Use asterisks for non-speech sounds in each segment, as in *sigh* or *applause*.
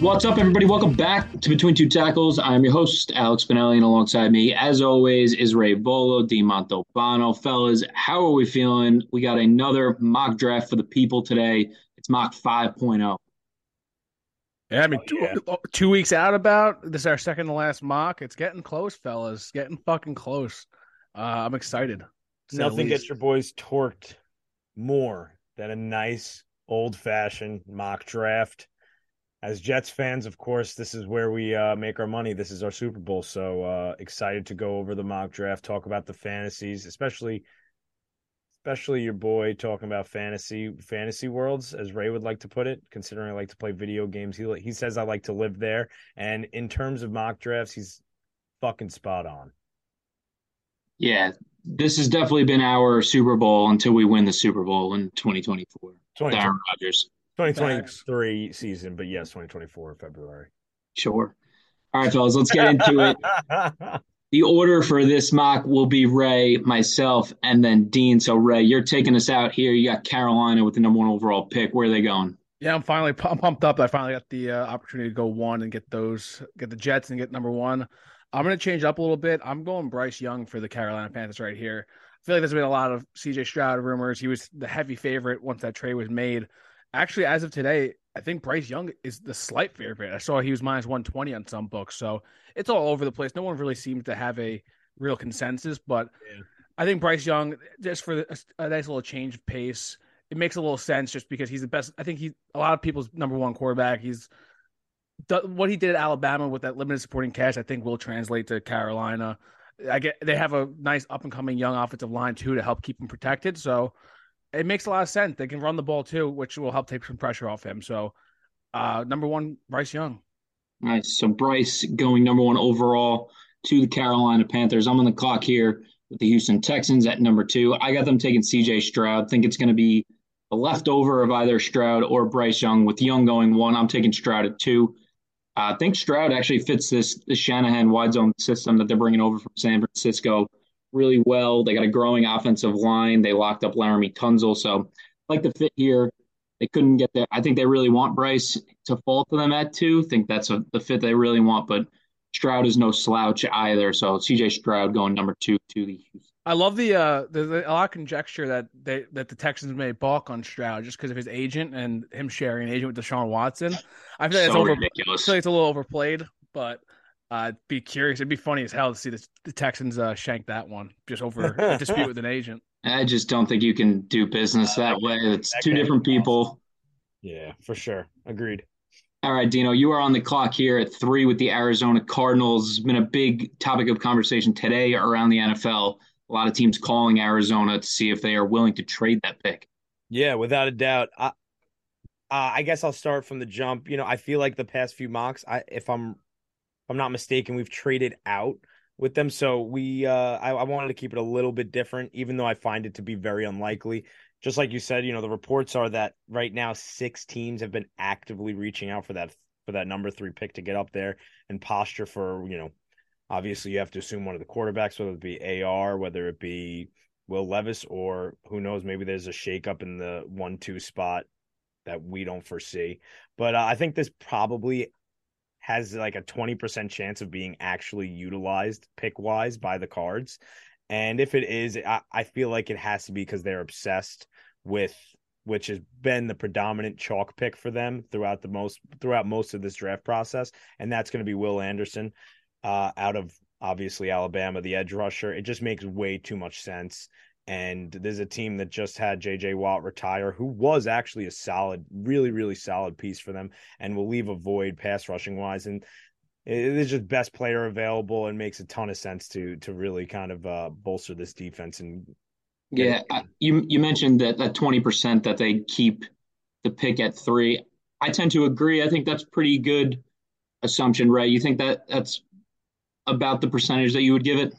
What's up, everybody? Welcome back to Between Two Tackles. I'm your host, Alex Spinelli, and alongside me, as always, is Ray Volo, Di Montopano. Fellas, how are we feeling? We got another mock draft for the people today. It's mock 5.0. Yeah, I mean, two, yeah. two weeks out about this is our second to last mock. It's getting close, fellas. Getting fucking close. Uh, I'm excited. to say the Nothing gets your boys torqued more than a nice old fashioned mock draft. As Jets fans, of course, this is where we uh, make our money. This is our Super Bowl. So uh, excited to go over the mock draft, talk about the fantasies, especially especially your boy talking about fantasy fantasy worlds, as Ray would like to put it. Considering I like to play video games, he he says I like to live there. And in terms of mock drafts, he's fucking spot on. Yeah, this has definitely been our Super Bowl until we win the Super Bowl in 2024. 2020. Aaron Rodgers. 2023 season, but yes, 2024 February. Sure. All right, fellas, let's get into it. *laughs* The order for this mock will be Ray, myself, and then Dean. So, Ray, you're taking us out here. You got Carolina with the number one overall pick. Where are they going? Yeah, I'm finally I'm pumped up. I finally got the uh, opportunity to go one and get those, get the Jets and get number one. I'm going to change up a little bit. I'm going Bryce Young for the Carolina Panthers right here. I feel like there's been a lot of CJ Stroud rumors. He was the heavy favorite once that trade was made. Actually, as of today, I think Bryce Young is the slight favorite. I saw he was minus 120 on some books. So it's all over the place. No one really seems to have a real consensus, but Yeah. I think Bryce Young, just for a, a nice little change of pace, it makes a little sense just because he's the best. I think he's a lot of people's number one quarterback. He's what he did at Alabama with that limited supporting cast. I think will translate to Carolina. I get they have a nice up and coming young offensive line too to help keep him protected. So it makes a lot of sense. They can run the ball too, which will help take some pressure off him. So uh number one, Bryce Young. Nice. So, Bryce going number one overall to the Carolina Panthers. I'm on the clock here with the Houston Texans at number two. I got them taking CJ Stroud. Think it's going to be a leftover of either Stroud or Bryce Young. With Young going one, I'm taking Stroud at two. I think Stroud actually fits this, this Shanahan wide zone system that they're bringing over from San Francisco really well. They got a growing offensive line. They locked up Laremy Tunsil. So, I like the fit here. They couldn't get there. I think they really want Bryce to fall to them at two. I think that's a, the fit they really want, but Stroud is no slouch either. So CJ Stroud going number two to the Houston. I love the uh the, the a lot of conjecture that they that the Texans may balk on Stroud just because of his agent and him sharing an agent with Deshaun Watson. I feel like So it's over, I ridiculous. feel like it's a little overplayed, but I'd be curious. It'd be funny as hell to see the, the Texans uh, shank that one just over *laughs* a dispute with an agent. I just don't think you can do business that way. It's that two different be possible. people. Yeah, for sure. Agreed. All right, Dino, you are on the clock here at three with the Arizona Cardinals. It's been a big topic of conversation today around the NFL. A lot of teams calling Arizona to see if they are willing to trade that pick. Yeah, without a doubt. I, uh, I guess I'll start from the jump. You know, I feel like the past few mocks, I if I'm if I'm not mistaken, we've traded out with them. So we uh I, I wanted to keep it a little bit different, even though I find it to be very unlikely. Just like you said, you know, the reports are that right now six teams have been actively reaching out for that for that number three pick to get up there and posture for, you know, obviously you have to assume one of the quarterbacks, whether it be AR, whether it be Will Levis, or who knows, maybe there's a shakeup in the one two spot that we don't foresee. But uh, I think this probably has like a 20% chance of being actually utilized pick wise by the cards. And if it is, I, I feel like it has to be because they're obsessed with which has been the predominant chalk pick for them throughout the most throughout most of this draft process. And that's going to be Will Anderson uh, out of obviously Alabama, the edge rusher. It just makes way too much sense. And there's a team that just had JJ Watt retire, who was actually a solid, really, really solid piece for them and will leave a void pass rushing wise. And it is just best player available and makes a ton of sense to to really kind of uh, bolster this defense and Yeah, I- you you mentioned that that twenty percent that they keep the pick at three. I tend to agree. I think that's pretty good assumption, right? You think that that's about the percentage that you would give it?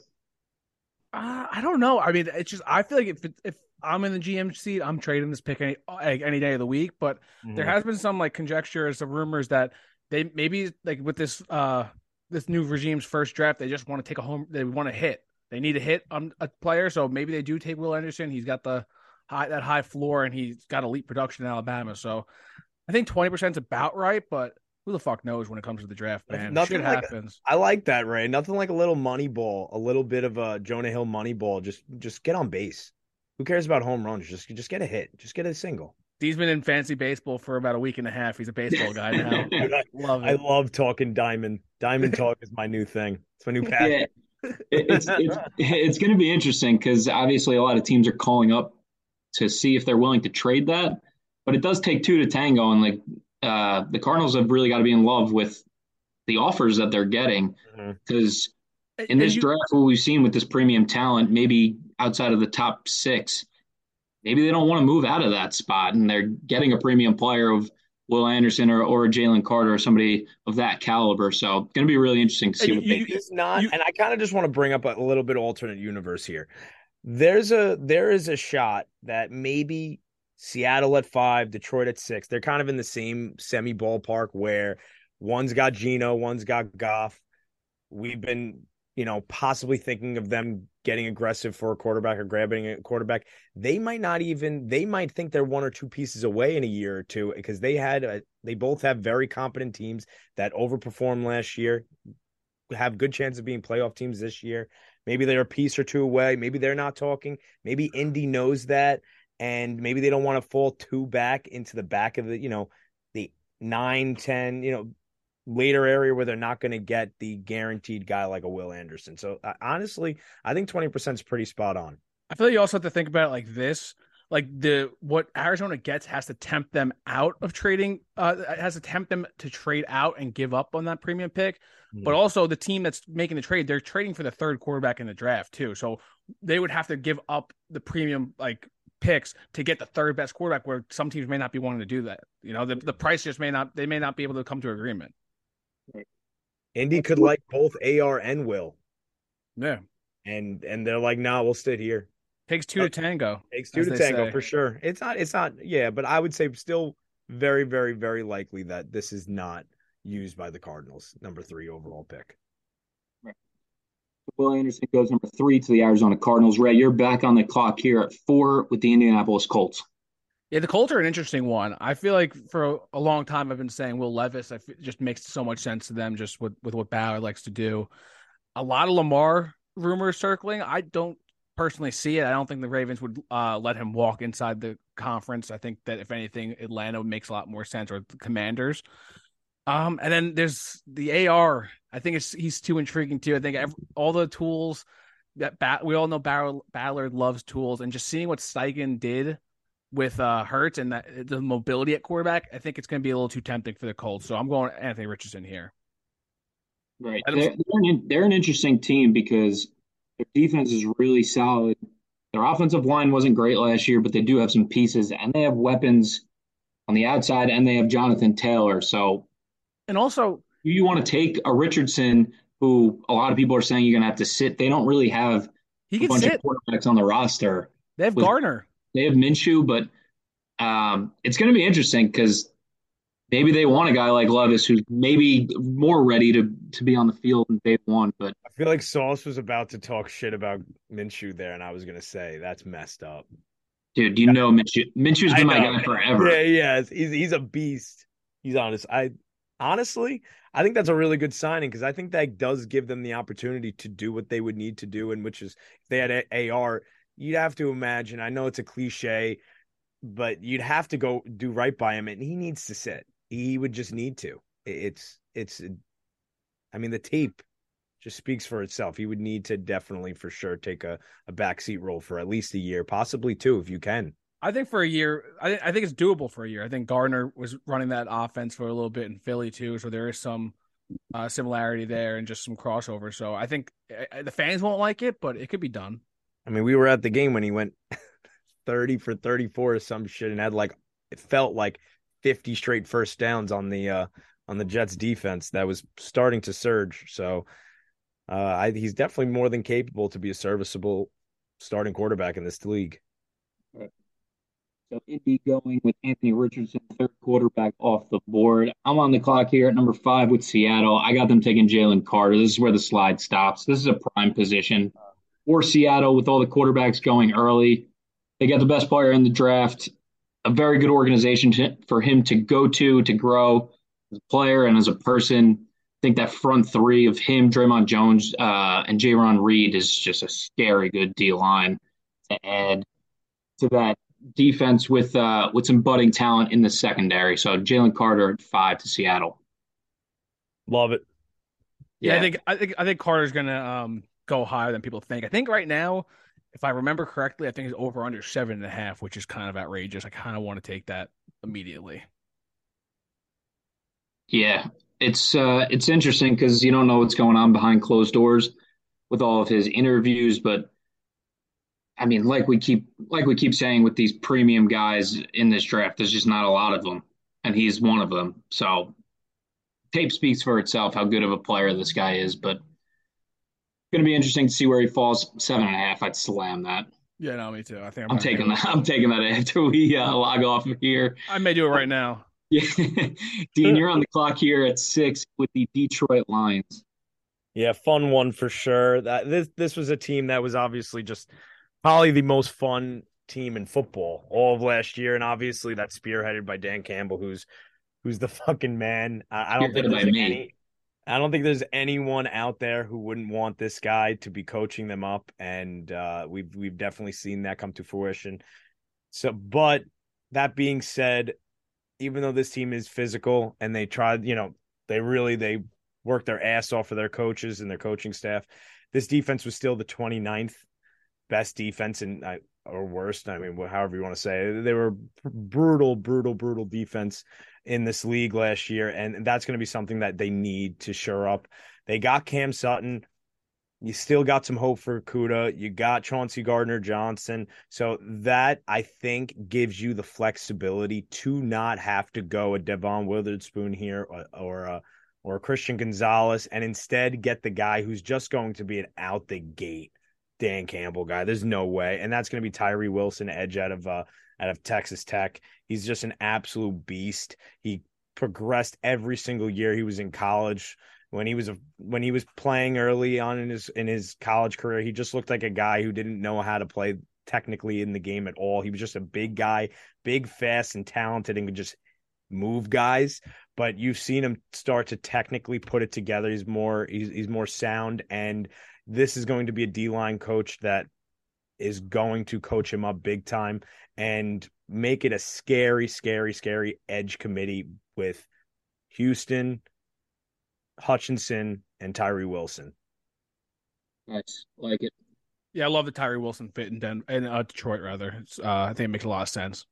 Uh, I don't know. I mean, it's just I feel like if if I'm in the GM seat, I'm trading this pick any like, any day of the week. But there has been some like conjecture, some rumors that they maybe like with this uh this new regime's first draft, they just want to take a home. They want to hit. They need to hit on a player, so maybe they do take Will Anderson. He's got the high that high floor, and he's got elite production in Alabama. So I think twenty percent is about right. But who the fuck knows when it comes to the draft, man? Nothing Shit like- happens. I like that, Ray. Nothing like a little money ball, a little bit of a Jonah Hill money ball. Just just get on base. Who cares about home runs? Just just get a hit. Just get a single. He's been in fancy baseball for about a week and a half. He's a baseball guy now. Dude, *laughs* I, Love I love talking diamond. Diamond talk is my new thing. It's my new passion. Yeah, It- it's it's *laughs* it's going to be interesting because obviously a lot of teams are calling up to see if they're willing to trade that, but it does take two to tango, and like uh, the Cardinals have really got to be in love with the offers that they're getting because in And this you- draft, what we've seen with this premium talent, maybe outside of the top six, maybe they don't want to move out of that spot, and they're getting a premium player of Will Anderson or or Jalen Carter or somebody of that caliber. So it's going to be really interesting to see what you- they you- do. Not, you- and I kind of just want to bring up a little bit alternate universe here. There's a there is a shot that maybe Seattle at five, Detroit at six. They're kind of in the same semi ballpark where one's got Gino, one's got Goff. We've been, you know, possibly thinking of them getting aggressive for a quarterback or grabbing a quarterback. They might not even. They might think they're one or two pieces away in a year or two because they had. A, they both have very competent teams that overperformed last year have good chance of being playoff teams this year. Maybe they're a piece or two away. Maybe they're not talking. Maybe Indy knows that, and maybe they don't want to fall too back into the back of the, you know, the nine, ten, you know, later area where they're not going to get the guaranteed guy like a Will Anderson. So uh, honestly, I think twenty percent is pretty spot on. I feel like you also have to think about it like this. Like the what Arizona gets has to tempt them out of trading. Uh, has to tempt them to trade out and give up on that premium pick. But also the team that's making the trade, they're trading for the third quarterback in the draft too. So they would have to give up the premium like picks to get the third best quarterback. Where some teams may not be wanting to do that. You know, the the price just may not. They may not be able to come to agreement. Indy could like both AR and Will, Yeah, and and they're like, nah, we'll sit here. takes two to tango. Takes two to tango say. for sure. It's not. It's not. Yeah, but I would say still very, very, very likely that this is not used by the Cardinals. Number three overall pick. Will Anderson goes number three to the Arizona Cardinals. Ray, you're back on the clock here at four with the Indianapolis Colts. Yeah, the Colts are an interesting one. I feel like for a long time I've been saying Will Levis. I just makes so much sense to them, just with with what Bauer likes to do. A lot of Lamar rumors circling. I don't personally see it. I don't think the Ravens would uh, let him walk inside the conference. I think that if anything, Atlanta makes a lot more sense, or the Commanders. Um, and then there's the AR. I think it's he's too intriguing too. I think ev all the tools that ba- we all know Ballard, Ballard loves tools, and just seeing what Steichen did with uh Hurts and that the mobility at quarterback, I think it's going to be a little too tempting for the Colts. So I'm going Anthony Richardson here. Right. They're, they're, an, they're an interesting team because their defense is really solid. Their offensive line wasn't great last year, but they do have some pieces and they have weapons on the outside and they have Jonathan Taylor. So And also, do you want to take a Richardson who a lot of people are saying you're going to have to sit? They don't really have he a can bunch sit. of quarterbacks on the roster. They have with- Gardner. They have Minshew, but um, it's going to be interesting because maybe they want a guy like Levis who's maybe more ready to to be on the field in day one. But I feel like Sauce was about to talk shit about Minshew there, and I was gonna say that's messed up. dude, you know Minshew. Minshew's been my guy forever. Yeah, yeah, he's he's a beast. He's honest. I honestly, I think that's a really good signing because I think that does give them the opportunity to do what they would need to do, and which is if they had a- AR, you'd have to imagine. I know it's a cliche, but you'd have to go do right by him, and he needs to sit. He would just need to. It's it's. I mean, the tape just speaks for itself. He would need to definitely, for sure, take a a backseat role for at least a year, possibly two, if you can. I think for a year, I, I think it's doable for a year. I think Gardner was running that offense for a little bit in Philly too, so there is some uh, similarity there and just some crossover. So I think uh, the fans won't like it, but it could be done. I mean, we were at the game when he went *laughs* 30 for 34 or some shit and had like it felt like 50 straight first downs on the uh on the Jets defense that was starting to surge. So uh I, he's definitely more than capable to be a serviceable starting quarterback in this league. So Indy going with Anthony Richardson, third quarterback off the board. I'm on the clock here at number five with Seattle. I got them taking Jalen Carter. This is where the slide stops. This is a prime position for Seattle with all the quarterbacks going early. They got the best player in the draft, a very good organization to, for him to go to to grow. as a player and as a person. I think that front three of him, Dre'Mont Jones, uh, and Jarran Reed is just a scary good D line to add to that defense with uh, with some budding talent in the secondary. So Jalen Carter at five to Seattle. Love it. Yeah, yeah, I think I think I think Carter's gonna um, go higher than people think. I think right now, if I remember correctly, I think he's over under seven and a half, which is kind of outrageous. I kind of want to take that immediately. Yeah, it's uh, it's interesting because you don't know what's going on behind closed doors with all of his interviews, but I mean, like we keep like we keep saying with these premium guys in this draft, there's just not a lot of them, and he's one of them. So tape speaks for itself how good of a player this guy is, but going to be interesting to see where he falls. Seven and a half, I'd slam that. Yeah, no, me too. I think I'm, I'm taking that. *laughs* I'm taking that after we uh, log off of here. I may do it right now. Yeah, *laughs* Dean, you're on the clock here at six with the Detroit Lions. Yeah, fun one for sure. That this this was a team that was obviously just probably the most fun team in football all of last year, and obviously that's spearheaded by Dan Campbell, who's who's the fucking man. I, I don't think there's any. I don't think there's anyone out there who wouldn't want this guy to be coaching them up, and uh, we've we've definitely seen that come to fruition. So, but that being said, even though this team is physical and they tried, you know, they really they worked their ass off for their coaches and their coaching staff. This defense was still the 29th best defense and or worst. I mean, however you want to say it. They were brutal, brutal, brutal defense in this league last year, and that's going to be something that they need to shore up. They got Cam Sutton. You still got some hope for Okudah. You got Chauncey Gardner Johnson. So that I think gives you the flexibility to not have to go a Devon Witherspoon here or or a, or a Christian Gonzalez and instead get the guy who's just going to be an out the gate Dan Campbell guy. There's no way. And that's going to be Tyree Wilson, edge out of uh, out of Texas Tech. He's just an absolute beast. He progressed every single year he was in college. When he was a, when he was playing early on in his in his college career, he just looked like a guy who didn't know how to play technically in the game at all. He was just a big guy, big, fast, and talented, and could just move guys. But you've seen him start to technically put it together. He's more he's, he's more sound and this is going to be a D line coach that is going to coach him up big time and make it a scary, scary, scary edge committee with Houston, Hutchinson, and Tyree Wilson. Nice, like it. Yeah, I love the Tyree Wilson fit in Den- in uh, Detroit. Rather, uh, I think it makes a lot of sense.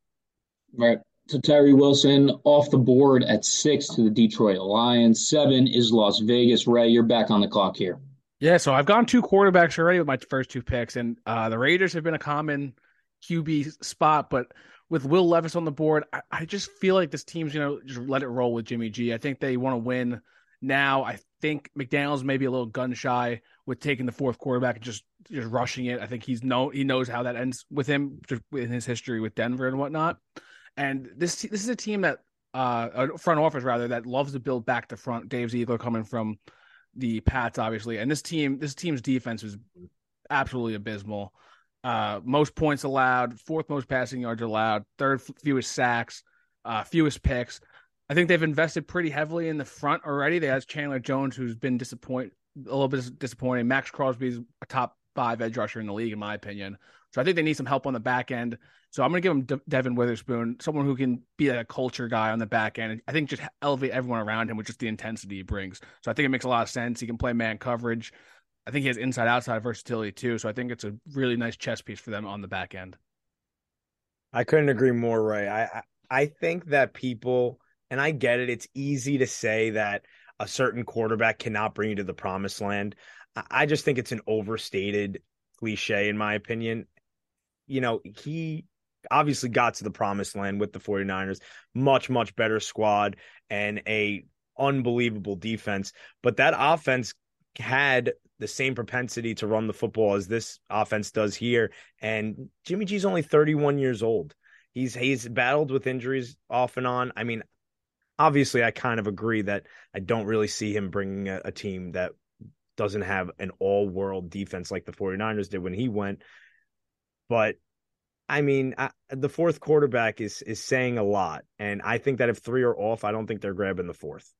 Right. So Tyree Wilson off the board at six to the Detroit Lions. Seven is Las Vegas. Ray, you're back on the clock here. Yeah, so I've gone two quarterbacks already with my first two picks, and uh, the Raiders have been a common QB spot, but with Will Levis on the board, I, I just feel like this team's gonna just let it roll with Jimmy G. I think they want to win now. I think McDaniel's maybe a little gun shy with taking the fourth quarterback and just just rushing it. I think he's know he knows how that ends with him in his history with Denver and whatnot. And this this is a team that uh front office rather that loves to build back to front. Dave Ziegler coming from the Pats, obviously, and this team, this team's defense was absolutely abysmal. Uh, most points allowed, fourth most passing yards allowed, third fewest sacks, uh, fewest picks. I think they've invested pretty heavily in the front already. They have Chandler Jones, who's been disappoint a little bit disappointing. Maxx Crosby's a top five edge rusher in the league, in my opinion. So I think they need some help on the back end. So I'm going to give them De- Devon Witherspoon, someone who can be a culture guy on the back end. I think just elevate everyone around him with just the intensity he brings. So I think it makes a lot of sense. He can play man coverage. I think he has inside outside versatility too. So I think it's a really nice chess piece for them on the back end. I couldn't agree more, Ray. I I think that people and I get it. It's easy to say that a certain quarterback cannot bring you to the promised land. I just think it's an overstated cliche, in my opinion. You know, he obviously got to the promised land with the 49ers much much better squad and a unbelievable defense. But that offense had the same propensity to run the football as this offense does here. And Jimmy G's only 31 years old. He's he's battled with injuries off and on. I mean obviously i kind of agree that i don't really see him bringing a, a team that doesn't have an all-world defense like the 49ers did when he went but I mean, I, the fourth quarterback is is saying a lot, and I think that if three are off, I don't think they're grabbing the fourth.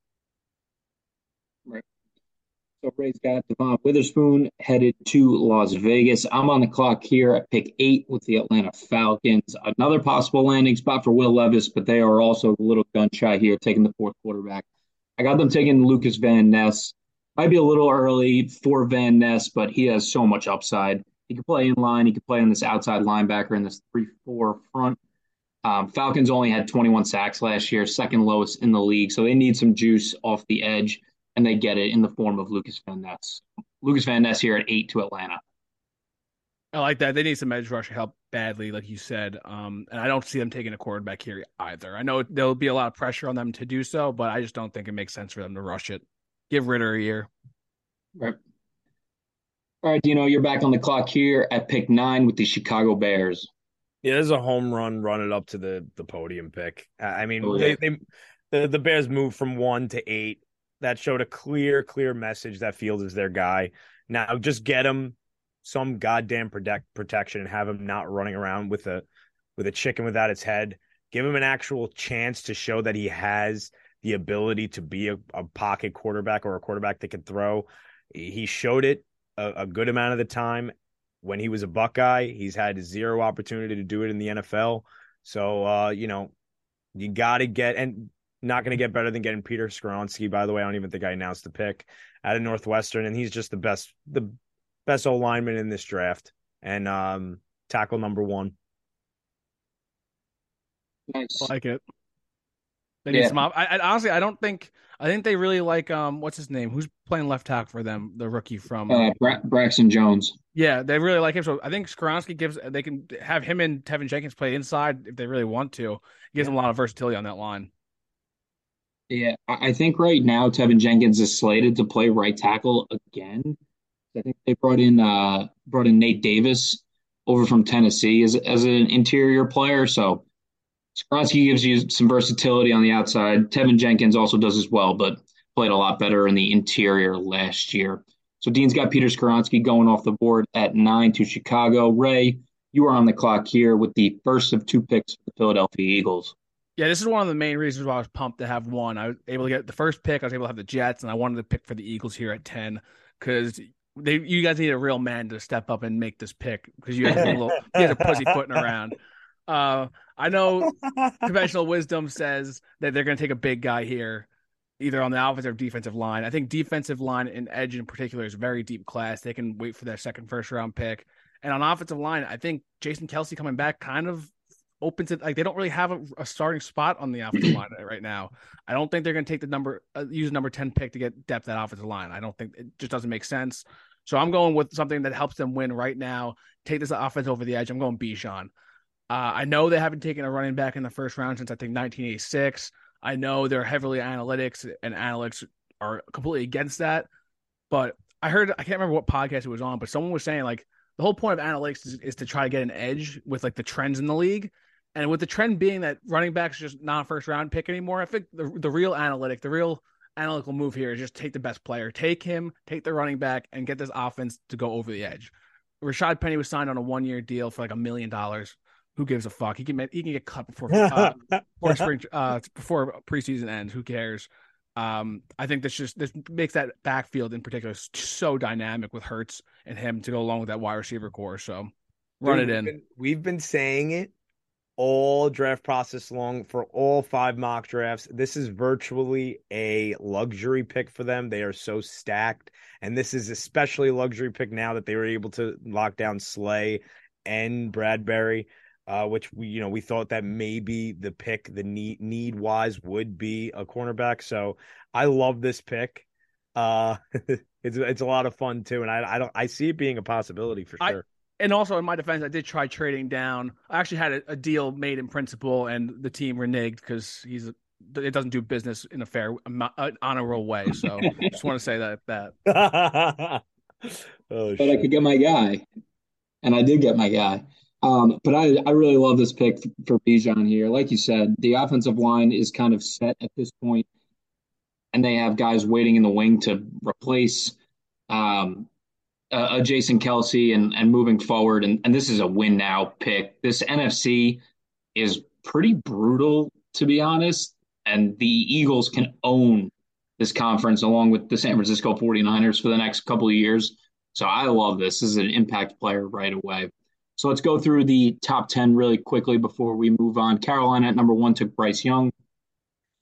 Right. So Ray's got Devon Witherspoon headed to Las Vegas. I'm on the clock here at pick eight with the Atlanta Falcons. Another possible landing spot for Will Levis, but they are also a little gun shy here, taking the fourth quarterback. I got them taking Lucas Van Ness. Might be a little early for Van Ness, but he has so much upside. He can play in line. He can play on this outside linebacker in this 3 4 front. Um, Falcons only had 21 sacks last year, second lowest in the league. So they need some juice off the edge, and they get it in the form of Lucas Van Ness. Lucas Van Ness here at eight to Atlanta. I like that. They need some edge rush help badly, like you said. Um, and I don't see them taking a quarterback here either. I know there'll be a lot of pressure on them to do so, but I just don't think it makes sense for them to rush it. Give Ridder a year. Right. All right, Dino, you're back on the clock here at pick nine with the Chicago Bears. Yeah, there's a home run running up to the the podium pick. I mean, oh, yeah. they, they the the Bears moved from one to eight. That showed a clear, clear message that Field is their guy. Now, just get him some goddamn protect protection and have him not running around with a with a chicken without its head. Give him an actual chance to show that he has the ability to be a, a pocket quarterback or a quarterback that can throw. He showed it a, a good amount of the time when he was a Buckeye. He's had zero opportunity to do it in the NFL. So, uh, you know, you got to get, and not going to get better than getting Peter Skoronski. By the way, I don't even think I announced the pick out of Northwestern, and he's just the best, the best old lineman in this draft, and um, tackle number one. Nice, I like it. They need yeah. some. I, I, honestly, I don't think. I think they really like um, what's his name? Who's playing left tackle for them? The rookie from uh, Bra- Braxton Jones. Yeah, they really like him. So I think Skoronski gives. They can have him and Teven Jenkins play inside if they really want to. It gives yeah. them a lot of versatility on that line. Yeah, I think right now Teven Jenkins is slated to play right tackle again. I think they brought in uh brought in Nate Davis over from Tennessee as as an interior player. So Skoronski gives you some versatility on the outside. Teven Jenkins also does as well, but played a lot better in the interior last year. So Dean's got Peter Skoronski going off the board at nine to Chicago. Ray, you are on the clock here with the first of two picks for the Philadelphia Eagles. Yeah, this is one of the main reasons why I was pumped to have one. I was able to get the first pick. I was able to have the Jets, and I wanted to pick for the Eagles here at ten because they you guys need a real man to step up and make this pick because you guys a little you guys are pussyfooting around. Uh, I know *laughs* conventional wisdom says that they're going to take a big guy here, either on the offensive or defensive line. I think defensive line and edge in particular is very deep class. They can wait for their second first round pick. And on offensive line, I think Jason Kelce coming back kind of opens it. Like they don't really have a, a starting spot on the offensive line right now. I don't think they're going to take the number, uh, use number 10 pick to get depth at offensive line. I don't think it just doesn't make sense. So I'm going with something that helps them win right now. Take this offense over the edge. I'm going Bijan. Uh, I know they haven't taken a running back in the first round since I think 1986. I know they're heavily analytics and analytics are completely against that. But I heard I can't remember what podcast it was on, but someone was saying like the whole point of analytics is, is to try to get an edge with like the trends in the league. And with the trend being that running backs just not first round pick anymore, I think the the real analytic, the real analytical move here is just take the best player, take him, take the running back, and get this offense to go over the edge. Rashad Penny was signed on a one year deal for like a million dollars who gives a fuck? He can he can get cut before uh, *laughs* before spring uh, before preseason ends. Who cares? Um, I think this just this makes that backfield in particular so dynamic with Hurts and him to go along with that wide receiver corps. So run Dude, it in. We've been, we've been saying it all draft process long for all five mock drafts. This is virtually a luxury pick for them. They are so stacked. And this is especially a luxury pick now that they were able to lock down Slay and Bradberry uh, which we you know we thought that maybe the pick the need need wise would be a cornerback. So I love this pick. Uh, *laughs* it's it's a lot of fun too, and I I don't I see it being a possibility for sure. I, and also in my defense, I did try trading down. I actually had a, a deal made in principle, and the team reneged because he's a, it doesn't do business in a fair, honorable way. So I *laughs* just want to say that that. *laughs* oh, but shit. I could get my guy, and I did get my guy. Um, but I, I really love this pick for Bijan here. Like you said, the offensive line is kind of set at this point, and they have guys waiting in the wing to replace. Um, uh, a Jason Kelce and and moving forward, and and this is a win now pick. This NFC is pretty brutal to be honest, and the Eagles can own this conference along with the San Francisco 49ers for the next couple of years. So I love this. This is an impact player right away. So let's go through the top 10 really quickly before we move on. Carolina at number one took Bryce Young.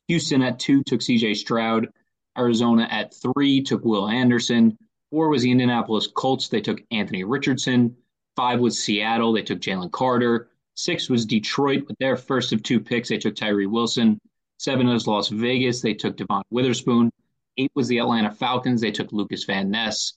Houston at two took CJ Stroud. Arizona at three took Will Anderson. Four was the Indianapolis Colts. They took Anthony Richardson. Five was Seattle. They took Jalen Carter. Six was Detroit with their first of two picks. They took Tyree Wilson. Seven was Las Vegas. They took Devon Witherspoon. Eight was the Atlanta Falcons. They took Lucas Van Ness.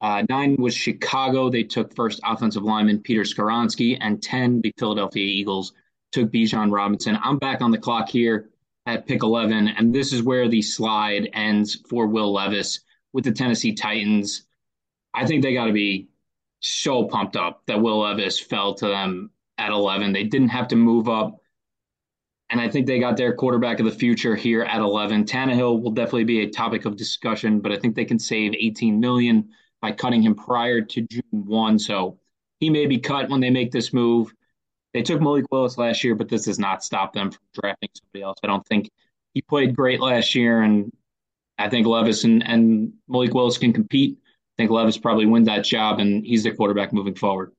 Uh, nine was Chicago. They took first offensive lineman Peter Skoronski. And 10, the Philadelphia Eagles took Bijan Robinson. I'm back on the clock here at pick 11. And this is where the slide ends for Will Levis with the Tennessee Titans. I think they got to be so pumped up that Will Levis fell to them at 11. They didn't have to move up. And I think they got their quarterback of the future here at 11. Tannehill will definitely be a topic of discussion, but I think they can save 18 million by cutting him prior to June 1. So he may be cut when they make this move. They took Malik Willis last year, but this does not stop them from drafting somebody else. I don't think he played great last year, and I think Levis and, and Malik Willis can compete. I think Levis probably wins that job, and he's the quarterback moving forward.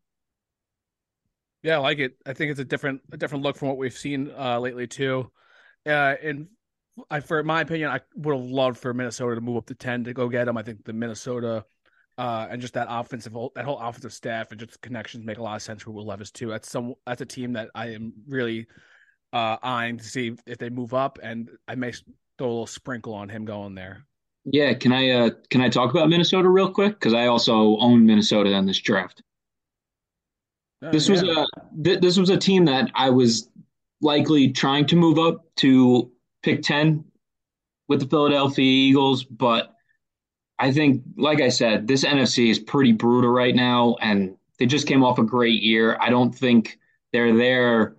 Yeah, I like it. I think it's a different a different look from what we've seen uh, lately too. Uh, and I, for my opinion, I would have loved for Minnesota to move up to ten to go get him. I think the Minnesota uh, and just that offensive that whole offensive staff and just connections make a lot of sense for Will Levis too. That's some that's a team that I am really uh, eyeing to see if they move up, and I may throw a little sprinkle on him going there. Yeah, can I uh, can I talk about Minnesota real quick because I also own Minnesota in this draft. Oh, this yeah. was a th- this was a team that I was likely trying to move up to pick ten with the Philadelphia Eagles, but I think, like I said, this NFC is pretty brutal right now, and they just came off a great year. I don't think they're there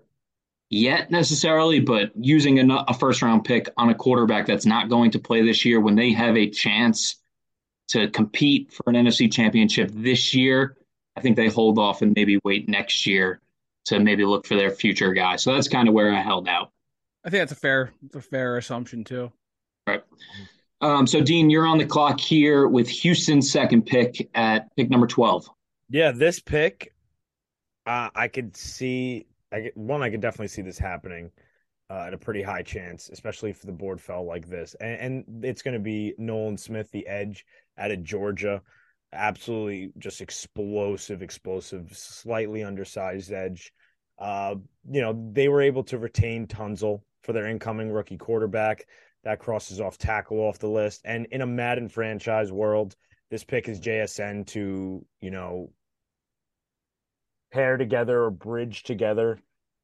yet necessarily, but using a, a first round pick on a quarterback that's not going to play this year when they have a chance to compete for an NFC championship this year, I think they hold off and maybe wait next year to maybe look for their future guy. So that's kind of where I held out. I think that's a fair, a fair assumption too. Right. Um, so, Dean, you're on the clock here with Houston's second pick at pick number 12. Yeah, this pick, uh, I could see, I one, I could definitely see this happening uh, at a pretty high chance, especially if the board fell like this. And, and it's going to be Nolan Smith, the edge out of Georgia. Absolutely just explosive, explosive, slightly undersized edge. Uh, you know, they were able to retain Tunsil for their incoming rookie quarterback. That crosses off tackle off the list. And in a Madden franchise world, this pick is JSN to, you know, pair together or bridge together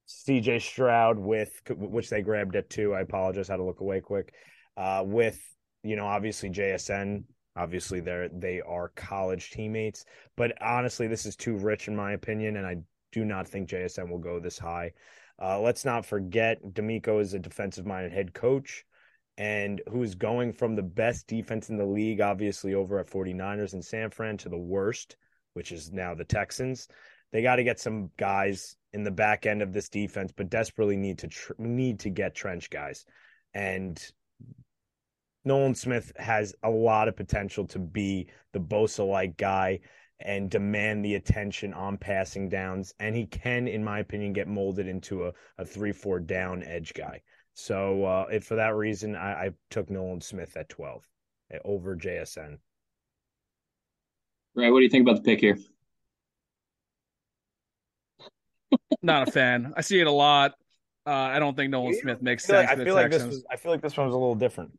CJ Stroud with which they grabbed at two. I apologize, had to look away quick. Uh, with you know, obviously JSN. Obviously, they're they are college teammates, but honestly, this is too rich in my opinion, and I do not think JSN will go this high. Uh, let's not forget DeMeco is a defensive minded head coach and who's going from the best defense in the league, obviously over at 49ers and San Fran, to the worst, which is now the Texans. They got to get some guys in the back end of this defense, but desperately need to tr- need to get trench guys. And Nolan Smith has a lot of potential to be the Bosa like guy and demand the attention on passing downs. And he can, in my opinion, get molded into a, a 3 4 down edge guy. So uh, it, for that reason, I, I took Nolan Smith at 12 eh, over JSN. Right. What do you think about the pick here? Not a fan. I see it a lot. Uh, I don't think Nolan Smith makes sense. Like, I feel like this was. I feel like this one was a little different.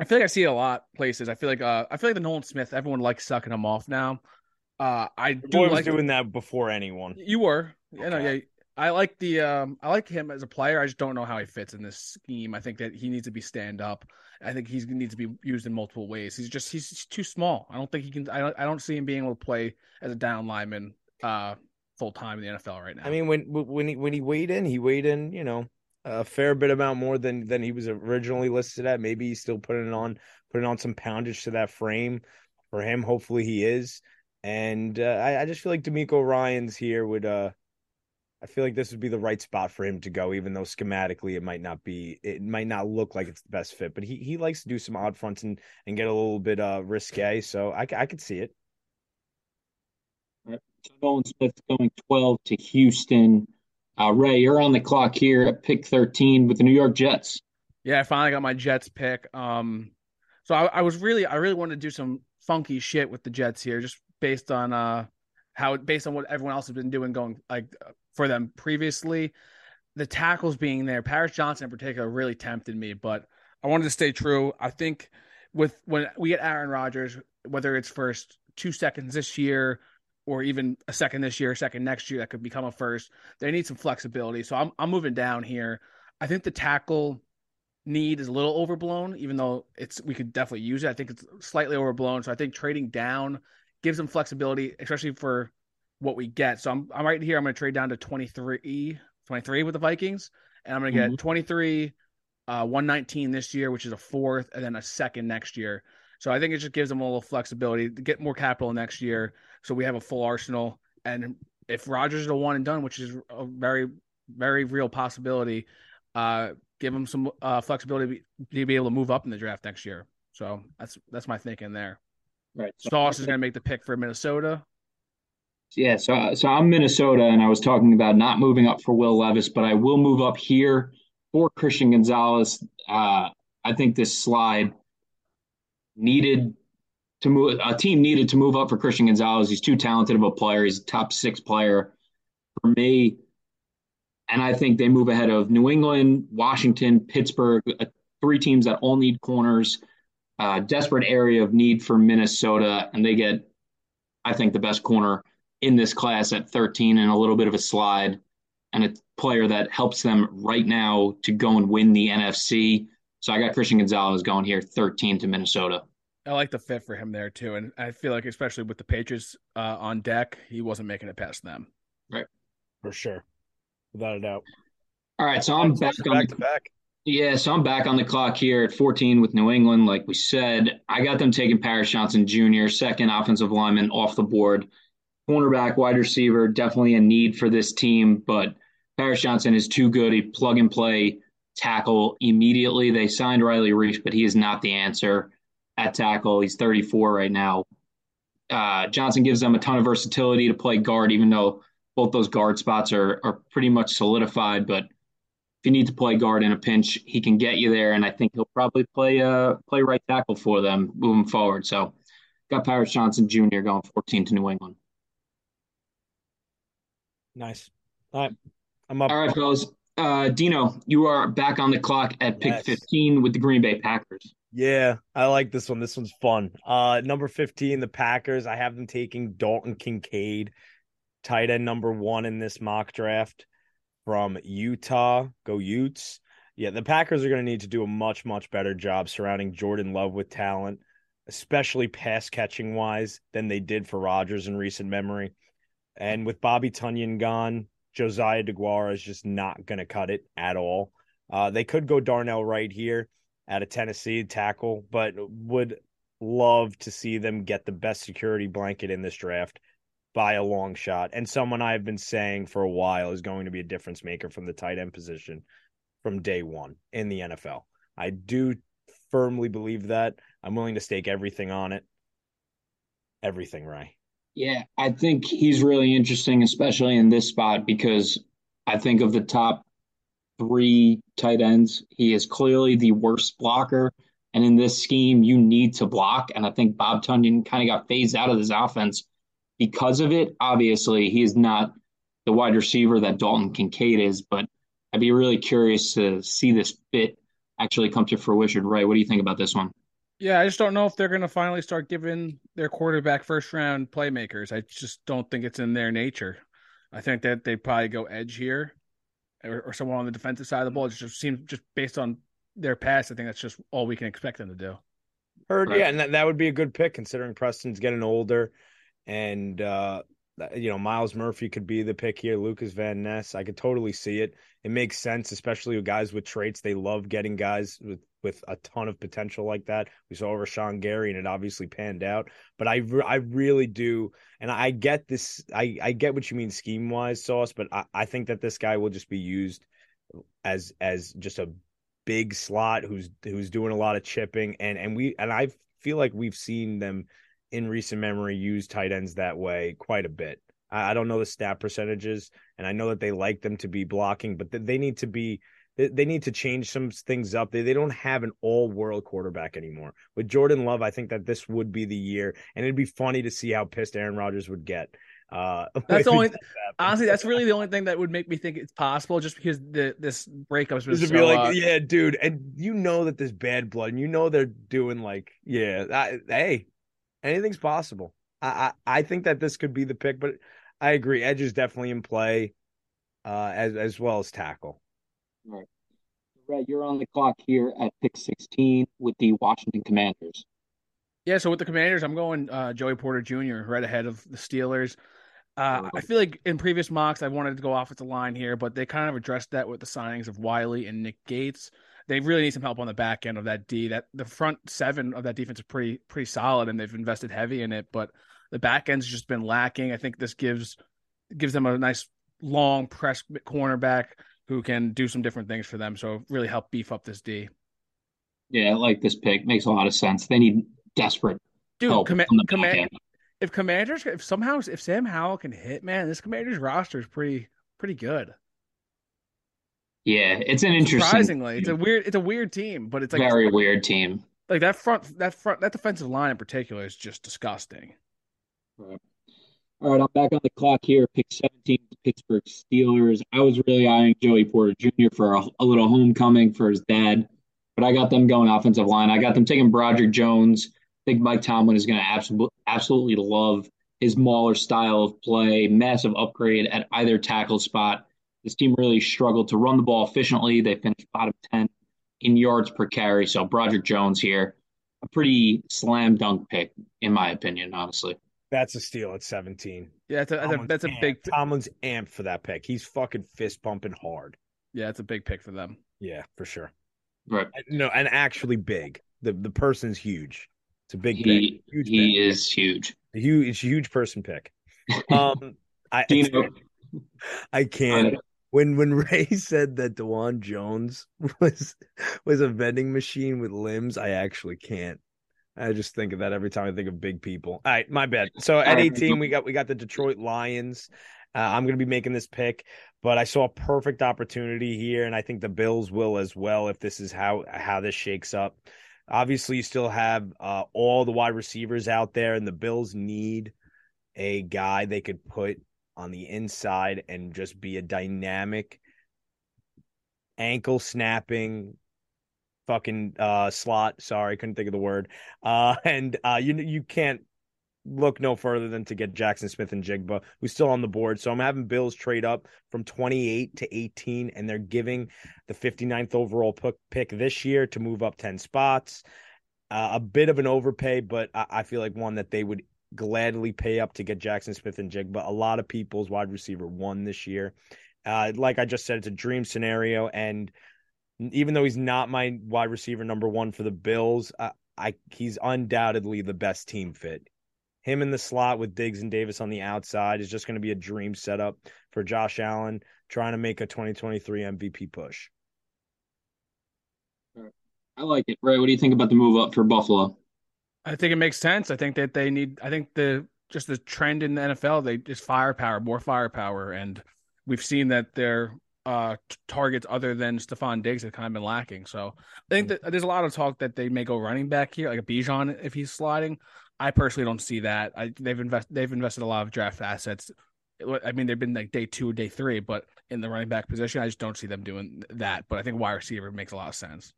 I feel like I see it a lot places. I feel like. Uh, I feel like the Nolan Smith. Everyone likes sucking him off now. Uh, I do was like doing that before anyone. You were. Okay. You know, yeah. I like the um I like him as a player. I just don't know how he fits in this scheme. I think that he needs to be stand up. I think he needs to be used in multiple ways. He's just he's too small. I don't think he can. I don't, I don't see him being able to play as a down lineman uh full time in the NFL right now. I mean, when when he when he weighed in, he weighed in. You know, a fair bit amount more than than he was originally listed at. Maybe he's still putting on putting on some poundage to that frame for him. Hopefully, he is. and uh, I, I just feel like DeMeco Ryans here would. uh I feel like this would be the right spot for him to go, even though schematically it might not be, it might not look like it's the best fit. But he he likes to do some odd fronts and and get a little bit uh risque, so I I could see it. Right. So Nolan Smith going 12 to Houston. Uh, Ray, you're on the clock here at pick 13 with the New York Jets. Yeah, I finally got my Jets pick. Um, so I, I was really, I really wanted to do some funky shit with the Jets here, just based on uh how based on what everyone else has been doing going like for them previously. The tackles being there, Paris Johnson in particular, really tempted me, but I wanted to stay true. I think with when we get Aaron Rodgers, whether it's first two seconds this year or even a second this year, second next year, that could become a first. They need some flexibility. So I'm I'm moving down here. I think the tackle need is a little overblown, even though it's we could definitely use it. I think it's slightly overblown. So I think trading down gives them flexibility, especially for what we get. So I'm I'm right here. I'm going to trade down to 23, 23 with the Vikings, and I'm going to get mm-hmm. 23, uh, 119 this year, which is a fourth, and then a second next year. So I think it just gives them a little flexibility to get more capital next year. So we have a full arsenal. And if Rodgers is a one and done, which is a very, very real possibility, uh, give them some uh, flexibility to be able to move up in the draft next year. So that's that's my thinking there. Right. So Sauce is going to make the pick for Minnesota. Yeah. So so I'm Minnesota, and I was talking about not moving up for Will Levis, but I will move up here for Christian Gonzalez. Uh, I think this slide needed to move a team needed to move up for Christian Gonzalez. He's too talented of a player. He's a top six player for me. And I think they move ahead of New England, Washington, Pittsburgh, uh, three teams that all need corners. Uh, desperate area of need for Minnesota, and they get, I think, the best corner in this class at 13 and a little bit of a slide, and a player that helps them right now to go and win the NFC. So I got Christian Gonzalez going here, 13 to Minnesota. I like the fit for him there too, and I feel like especially with the Patriots uh, on deck, he wasn't making it past them. Right, for sure, without a doubt. All right, so I'm back, back on the, back. Yeah, so I'm back on the clock here at 14 with New England. Like we said, I got them taking Paris Johnson Jr., second offensive lineman off the board. Cornerback, wide receiver, definitely a need for this team, but Paris Johnson is too good. He plug and play tackle immediately. They signed Riley Reiff, but he is not the answer at tackle. He's 34 right now. Uh, Johnson gives them a ton of versatility to play guard, even though both those guard spots are are pretty much solidified. But if you need to play guard in a pinch, he can get you there, and I think he'll probably play uh play right tackle for them moving forward. So, got Paris Johnson Jr. going 14 to New England. Nice. All right, I'm up. All right, fellas. Uh, Dino, you are back on the clock at pick yes. 15 with the Green Bay Packers. Yeah, I like this one. This one's fun. Uh, number 15, the Packers. I have them taking Dalton Kincaid, tight end number one in this mock draft from Utah. Go Utes. Yeah, the Packers are going to need to do a much, much better job surrounding Jordan Love with talent, especially pass catching wise, than they did for Rodgers in recent memory. And with Bobby Tonyan gone, Josiah Deguara is just not going to cut it at all. Uh, they could go Darnell Wright here at a Tennessee tackle, but would love to see them get the best security blanket in this draft by a long shot. And someone I've been saying for a while is going to be a difference maker from the tight end position from day one in the NFL. I do firmly believe that. I'm willing to stake everything on it. Everything, Ray. Yeah, I think he's really interesting, especially in this spot, because I think of the top three tight ends, he is clearly the worst blocker. And in this scheme, you need to block. And I think Bob Tonyan kind of got phased out of this offense because of it. Obviously, he is not the wide receiver that Dalton Kincaid is, but I'd be really curious to see this fit actually come to fruition. Right? what do you think about this one? Yeah, I just don't know if they're going to finally start giving their quarterback first round playmakers. I just don't think it's in their nature. I think that they probably go edge here or, or someone on the defensive side of the ball. It just seems just based on their past, I think that's just all we can expect them to do. Heard, right. yeah, and that, that would be a good pick considering Preston's getting older and uh you know, Myles Murphy could be the pick here. Lucas Van Ness, I could totally see it. It makes sense, especially with guys with traits. They love getting guys with with a ton of potential like that. We saw Rashan Gary, and it obviously panned out. But I, I really do, and I get this. I, I get what you mean scheme wise, Sauce. But I, I think that this guy will just be used as as just a big slot who's who's doing a lot of chipping, and and we and I feel like we've seen them in recent memory use tight ends that way quite a bit. I, I don't know the stat percentages, and I know that they like them to be blocking, but they need to be they need to change some things up. They they don't have an all world quarterback anymore. With Jordan Love, I think that this would be the year, and it'd be funny to see how pissed Aaron Rodgers would get. Uh, *laughs* that's only honestly, that's really the only thing that would make me think it's possible, just because the this breakup's been so, be like, uh, yeah, dude, and you know that there's bad blood, and you know they're doing like, yeah, I, hey, anything's possible. I, I I think that this could be the pick, but I agree, Edge is definitely in play, uh, as as well as tackle. Right. Red, you're on the clock here at pick 16 with the Washington Commanders. Yeah, so with the Commanders, I'm going uh, Joey Porter Jr. right ahead of the Steelers. Uh, I feel like in previous mocks, I wanted to go off with the line here, but they kind of addressed that with the signings of Wylie and Nick Gates. They really need some help on the back end of that D. That the front seven of that defense is pretty pretty solid, and they've invested heavy in it. But the back end's just been lacking. I think this gives gives them a nice long press cornerback who can do some different things for them. So really help beef up this D. Yeah, I like this pick. Makes a lot of sense. They need desperate Dude, help com- command, if commanders if somehow if Sam Howell can hit, man, this commanders roster is pretty pretty good. Yeah, it's an interesting surprisingly. It's a weird it's a weird team, but it's like very weird team. Like that front that front that defensive line in particular is just disgusting. Right. All right, I'm back on the clock here. Pick 17, Pittsburgh Steelers. I was really eyeing Joey Porter Jr. for a, a, little homecoming for his dad, but I got them going offensive line. I got them taking Broderick Jones. I think Mike Tomlin is going to absolutely absolutely love his Mauler style of play. Massive upgrade at either tackle spot. This team really struggled to run the ball efficiently. They finished bottom 10 in yards per carry. So Broderick Jones here, a pretty slam dunk pick, in my opinion, honestly. That's a steal at 17. Yeah, that's a, that's a, that's a big. Tomlin's amped for that pick. He's fucking fist pumping hard. Yeah, it's a big pick for them. Yeah, for sure. Right. No, and actually big. The the person's huge. It's a big he, pick. Huge he pick. is huge. A huge, it's a huge person pick. *laughs* Um, I I can't. When when *laughs* Ray said that Dawand Jones *laughs* was was a vending machine with limbs, I actually can't. I just think of that every time I think of big people. All right, my bad. So at 18, we got we got the Detroit Lions. Uh, I'm going to be making this pick, but I saw a perfect opportunity here, and I think the Bills will as well if this is how how this shakes up. Obviously, you still have uh, all the wide receivers out there, and the Bills need a guy they could put on the inside and just be a dynamic ankle snapping fucking uh, slot. Sorry, couldn't think of the word. Uh, *laughs* and uh, you you can't look no further than to get Jackson Smith-Njigba, who's still on the board. So I'm having Bills trade up from 28 to 18, and they're giving the 59th overall pick this year to move up 10 spots. Uh, a bit of an overpay, but I, I feel like one that they would gladly pay up to get Jackson Smith-Njigba. A lot of people's wide receiver one this year. Uh, like I just said, it's a dream scenario, and even though he's not my wide receiver number one for the Bills, I he's undoubtedly the best team fit. Him in the slot with Diggs and Davis on the outside is just going to be a dream setup for Josh Allen trying to make a 2023 MVP push. I like it. Ray, What do you think about the move up for Buffalo? I think it makes sense. I think that they need. I think the just the trend in the NFL, they just firepower, more firepower, and we've seen that they're uh, targets other than Stefon Diggs have kind of been lacking. So I think that there's a lot of talk that they may go running back here, like a Bijan if he's sliding. I personally don't see that. I, they've invested they've invested a lot of draft assets. I mean, they've been like day two, day three, but in the running back position, I just don't see them doing that. But I think wide receiver makes a lot of sense.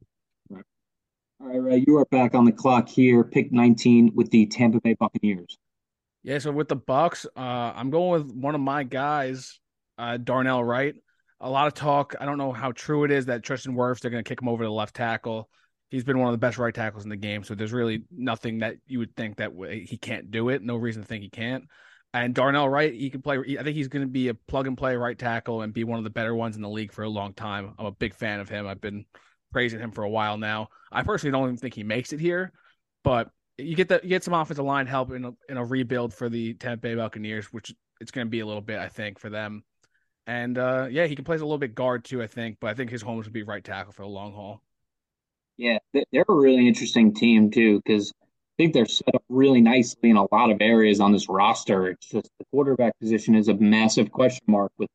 All right, Ray, you are back on the clock here. Pick 19 with the Tampa Bay Buccaneers. Yeah, so with the Bucks, uh, I'm going with one of my guys, uh, Darnell Wright a lot of talk. I don't know how true it is that Tristan Wirfs they're going to kick him over to the left tackle. He's been one of the best right tackles in the game, so there's really nothing that you would think that he can't do it. No reason to think he can't. And Darnell Wright, he can play. I think he's going to be a plug and play right tackle and be one of the better ones in the league for a long time. I'm a big fan of him. I've been praising him for a while now. I personally don't even think he makes it here, but you get that you get some offensive line help in a, in a rebuild for the Tampa Bay Buccaneers, which it's going to be a little bit, I think, for them. And uh, yeah, he can play a little bit guard too, I think, but I think his home would be right tackle for the long haul. Yeah, they're a really interesting team too because I think they're set up really nicely in a lot of areas on this roster. It's just the quarterback position is a massive question mark with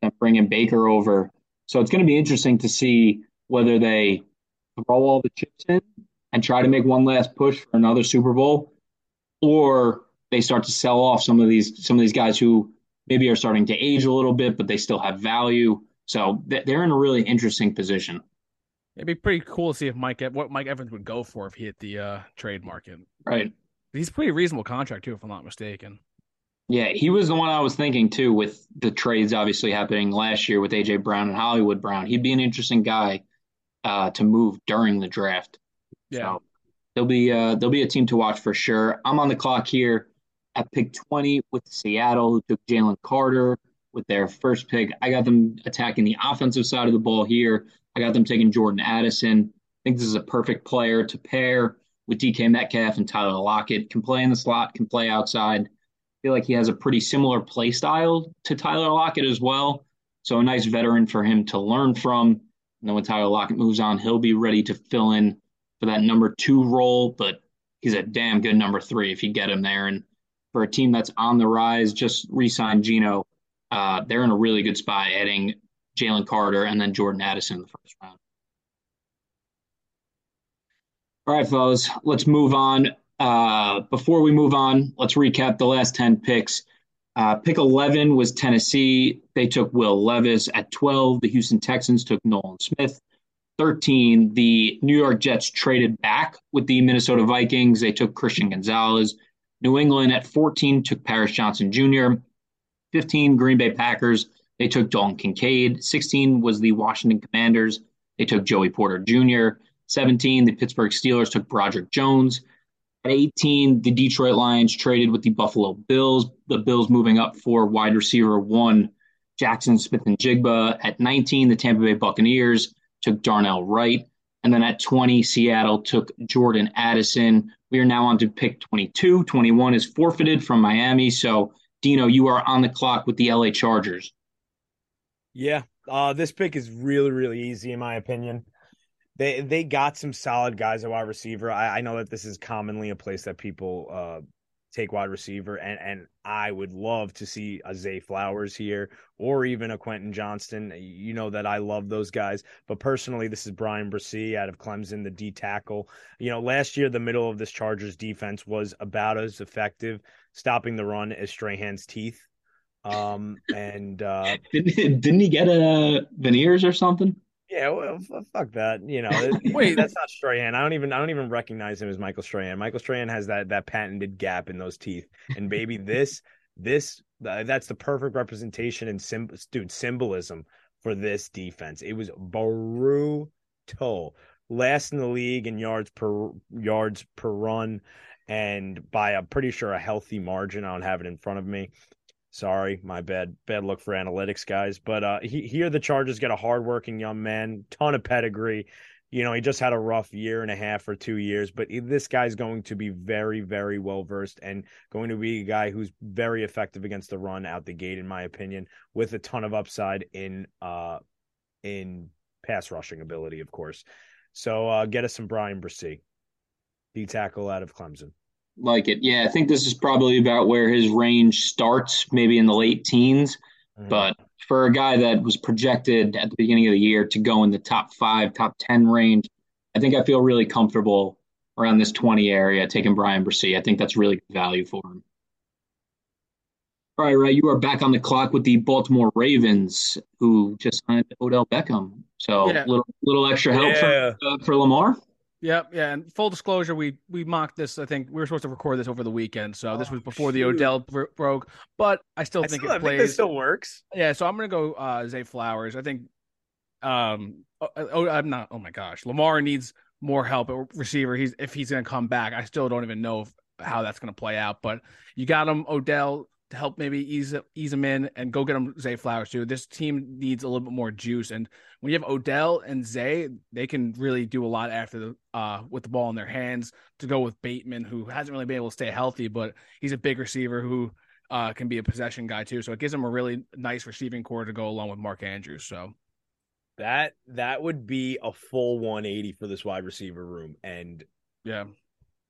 them bringing Baker over. So it's going to be interesting to see whether they throw all the chips in and try to make one last push for another Super Bowl, or they start to sell off some of these some of these guys who maybe are starting to age a little bit, but they still have value. So they're in a really interesting position. It'd be pretty cool to see if Mike what Mike Evans would go for if he hit the uh, trade market. Right. He's a pretty reasonable contract too, if I'm not mistaken. Yeah, he was the one I was thinking too, with the trades obviously happening last year with AJ Brown and Hollywood Brown. He'd be an interesting guy uh, to move during the draft. Yeah. So there'll be uh, they'll be a team to watch for sure. I'm on the clock here at pick 20 with Seattle, who took Jalen Carter with their first pick. I got them attacking the offensive side of the ball here. I got them taking Jordan Addison. I think this is a perfect player to pair with DK Metcalf and Tyler Lockett. Can play in the slot, can play outside. I feel like he has a pretty similar play style to Tyler Lockett as well. So a nice veteran for him to learn from. And then when Tyler Lockett moves on, he'll be ready to fill in for that number two role. But he's a damn good number three if you get him there. And for a team that's on the rise, just re-signed Geno. Uh, they're in a really good spot, adding Jalen Carter and then Jordan Addison in the first round. All right, fellas, let's move on. Uh, before we move on, let's recap the last 10 picks. Uh, pick 11 was Tennessee. They took Will Levis. At 12, the Houston Texans took Nolan Smith. 13, the New York Jets traded back with the Minnesota Vikings. They took Christian Gonzalez. New England at 14 took Paris Johnson Jr. 15, Green Bay Packers. They took Dalton Kincaid. 16 was the Washington Commanders. They took Joey Porter Jr. 17, the Pittsburgh Steelers took Broderick Jones. At 18, the Detroit Lions traded with the Buffalo Bills. The Bills moving up for wide receiver one, Jackson Smith-Njigba. At 19, the Tampa Bay Buccaneers took Darnell Wright. And then at 20, Seattle took Jordan Addison. We are now on to pick 22. 21 is forfeited from Miami. So, Dino, you are on the clock with the LA Chargers. Yeah, uh, this pick is really, really easy in my opinion. They they got some solid guys at wide receiver. I, I know that this is commonly a place that people uh, take wide receiver, and and I would love to see a Zay Flowers here or even a Quentin Johnston. You know that I love those guys, but personally, this is Bryan Bresee out of Clemson, the D tackle. You know, last year the middle of this Chargers defense was about as effective stopping the run as Strahan's teeth. Um, and uh, didn't, *laughs* didn't he get a veneers or something? Yeah, well, fuck that. You know, *laughs* wait, that's not Strahan. I don't even I don't even recognize him as Michael Strahan. Michael Strahan has that that patented gap in those teeth, and baby, *laughs* this this uh, that's the perfect representation and sim, dude symbolism for this defense. It was brutal, last in the league in yards per yards per run, and by I'm pretty sure a healthy margin. I don't have it in front of me. Sorry, my bad. Bad look for analytics, guys. But uh, he, here the Chargers get a hardworking young man, ton of pedigree. You know, he just had a rough year and a half or two years, but this guy's going to be very, very well versed and going to be a guy who's very effective against the run out the gate, in my opinion, with a ton of upside in uh in pass rushing ability, of course. So uh, get us some Bryan Bresee, D tackle out of Clemson like it. Yeah, I think this is probably about where his range starts, maybe in the late teens. Mm-hmm. But for a guy that was projected at the beginning of the year to go in the top five, top 10 range, I think I feel really comfortable around this 20 area taking Bryan Bresee. I think that's really good value for him. All right, right. You are back on the clock with the Baltimore Ravens, who just signed Odell Beckham. So yeah. little little extra help yeah. for, uh, for Lamar. Yep, yeah. And full disclosure, we we mocked this. I think we were supposed to record this over the weekend, so this was oh, before the Odell broke. But I still I think still, it plays. Think still works. Yeah, so I'm gonna go uh, Zay Flowers. I think. Um. Oh, oh, I'm not. Oh my gosh, Lamar needs more help at receiver. He's if he's gonna come back. I still don't even know if, how that's gonna play out. But you got him, Odell. To help maybe ease ease them in and go get them Zay Flowers too. This team needs a little bit more juice, and when you have Odell and Zay, they can really do a lot after the uh with the ball in their hands. To go with Bateman, who hasn't really been able to stay healthy, but he's a big receiver who uh can be a possession guy too. So it gives them a really nice receiving corps to go along with Mark Andrews. So that that would be a full 180 for this wide receiver room, and yeah,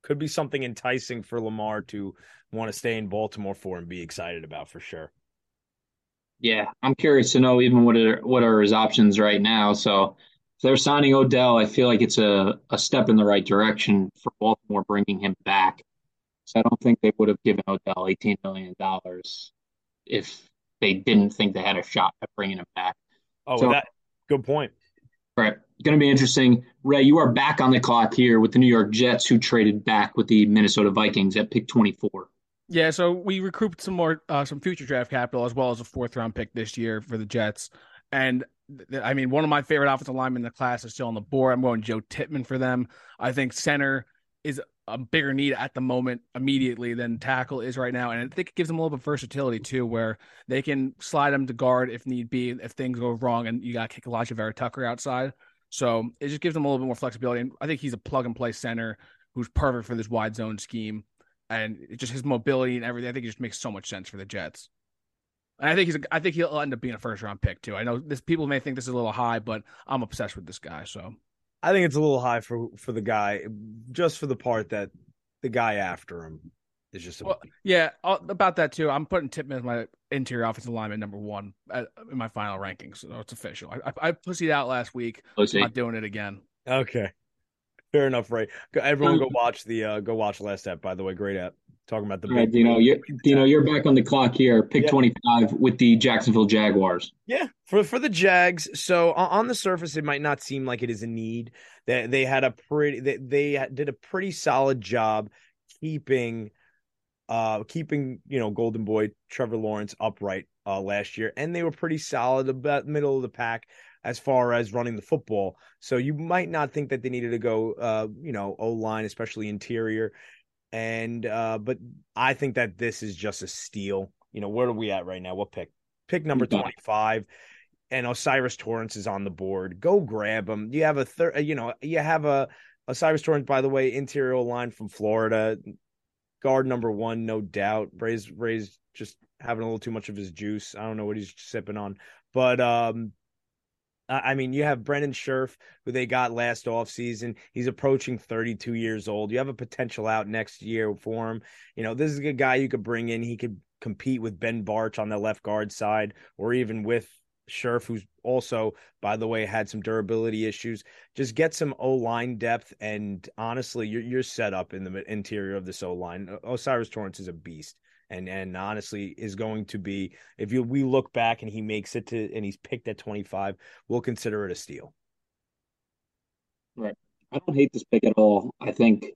could be something enticing for Lamar to want to stay in Baltimore for and be excited about for sure. Yeah, I'm curious to know even what are what are his options right now. So if they're signing Odell, I feel like it's a, a step in the right direction for Baltimore bringing him back. So I don't think they would have given Odell $18 million if they didn't think they had a shot at bringing him back. Oh, so, that good point. Right. Going to be interesting. Ray, you are back on the clock here with the New York Jets, who traded back with the Minnesota Vikings at pick 24. Yeah, so we recouped some more, uh, some future draft capital as well as a fourth round pick this year for the Jets. And th- I mean, one of my favorite offensive linemen in the class is still on the board. I'm going Joe Tippmann for them. I think center is a bigger need at the moment immediately than tackle is right now. And I think it gives them a little bit of versatility too, where they can slide them to guard if need be, if things go wrong and you got to kick Alijah Vera-Tucker outside. So it just gives them a little bit more flexibility. And I think he's a plug and play center who's perfect for this wide zone scheme. And just his mobility and everything, I think it just makes so much sense for the Jets. And I think he's, a, I think he'll end up being a first round pick too. I know this people may think this is a little high, but I'm obsessed with this guy. So I think it's a little high for for the guy, just for the part that the guy after him is just. A... Well, yeah, uh, about that too. I'm putting Tippmann as my interior offensive lineman number one at, in my final rankings, so it's official. I, I, I pussied out last week. Pussy. I'm not doing it again. Okay, fair enough, Ray. Everyone, go watch the uh, go watch Last app. By the way, great app. Talking about the right, Dino, you're, Dino, you're back on the clock here. Pick yeah. 25 with the Jacksonville Jaguars. Yeah, for for the Jags. So on the surface, it might not seem like it is a need. They they had a pretty they, they did a pretty solid job keeping uh keeping you know golden boy trevor lawrence upright uh last year and they were pretty solid about middle of the pack as far as running the football so you might not think that they needed to go uh you know o line especially interior and uh but i think that this is just a steal you know where are we at right now what pick pick number 25 and O'Cyrus Torrence is on the board. Go grab him. You have a third, you know, you have a O'Cyrus Torrence, by the way, interior line from Florida, guard number one, no doubt. Ray's Ray's just having a little too much of his juice. I don't know what he's sipping on, but um, I mean, you have Brandon Scherff, who they got last offseason. He's approaching 32 years old. You have a potential out next year for him. You know, this is a guy you could bring in. He could compete with Ben Bartch on the left guard side, or even with Scherff, who's also, by the way, had some durability issues. Just get some O line depth, and honestly, you're you're set up in the interior of this O line. O'Cyrus Torrence is a beast, and and honestly is going to be if you we look back and he makes it to and he's picked at 25, we'll consider it a steal. Right. I don't hate this pick at all. I think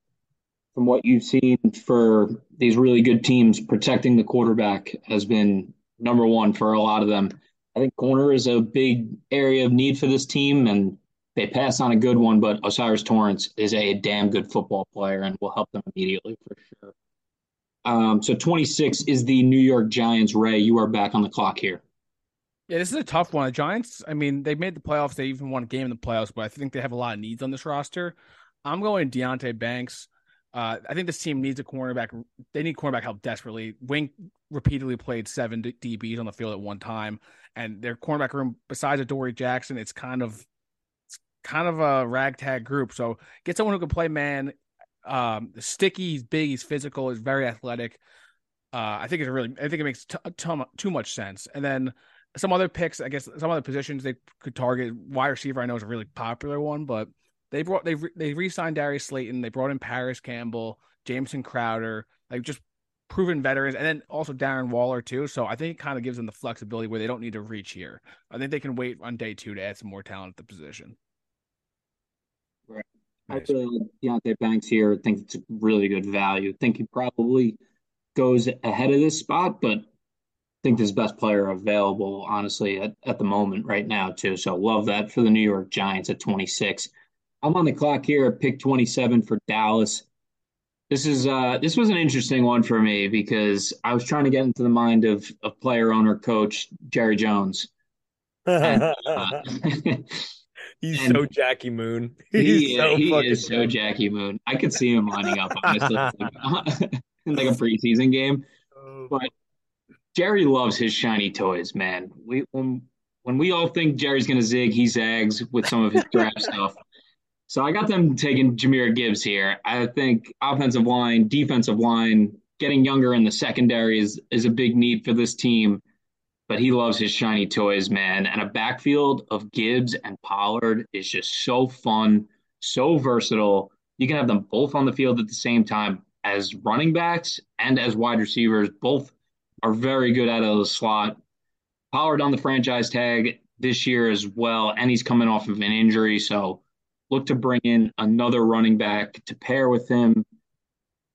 from what you've seen for these really good teams, protecting the quarterback has been number one for a lot of them. I think corner is a big area of need for this team, and they pass on a good one, but O'Cyrus Torrence is a damn good football player and will help them immediately for sure. Um, so 26 is the New York Giants. Ray, you are back on the clock here. Yeah, this is a tough one. The Giants, I mean, they made the playoffs. They even won a game in the playoffs, but I think they have a lot of needs on this roster. I'm going Deonte Banks. Uh, I think this team needs a cornerback. They need cornerback help desperately. Wink repeatedly played seven DBs on the field at one time, and their cornerback room, besides Adoree Jackson, it's kind of it's kind of a ragtag group. So get someone who can play man. Um, sticky, he's big, he's physical, he's very athletic. Uh, I think it's really, I think it makes t- t- too much sense. And then some other picks, I guess, some other positions they could target. Wide receiver, I know is a really popular one, but they brought they they re-signed Darius Slayton. They brought in Parris Campbell, Jameson Crowder, like just proven veterans, and then also Darren Waller too. So I think it kind of gives them the flexibility where they don't need to reach here. I think they can wait on day two to add some more talent at the position. I feel like Deonte Banks here. I think it's a really good value. I think he probably goes ahead of this spot, but I think this best player available, honestly, at, at the moment right now, too. So love that for the New York Giants at 26. I'm on the clock here at pick 27 for Dallas. This is uh this was an interesting one for me because I was trying to get into the mind of of player owner coach Jerry Jones. And, uh, *laughs* *laughs* He's And- so Jackie Moon. *laughs* He's he, so he is so. Jackie Moon. I could see him lining up honestly *laughs* *laughs* in like a preseason game. Oh. But Jerry loves his shiny toys, man. We when when we all think Jerry's gonna zig, he zags with some of his draft stuff. So I got them taking Jahmyr Gibbs here. I think offensive line, defensive line, getting younger in the secondary is is a big need for this team. But he loves his shiny toys, man. And a backfield of Gibbs and Pollard is just so fun, so versatile. You can have them both on the field at the same time as running backs and as wide receivers. Both are very good out of the slot. Pollard on the franchise tag this year as well, and he's coming off of an injury. So look to bring in another running back to pair with him.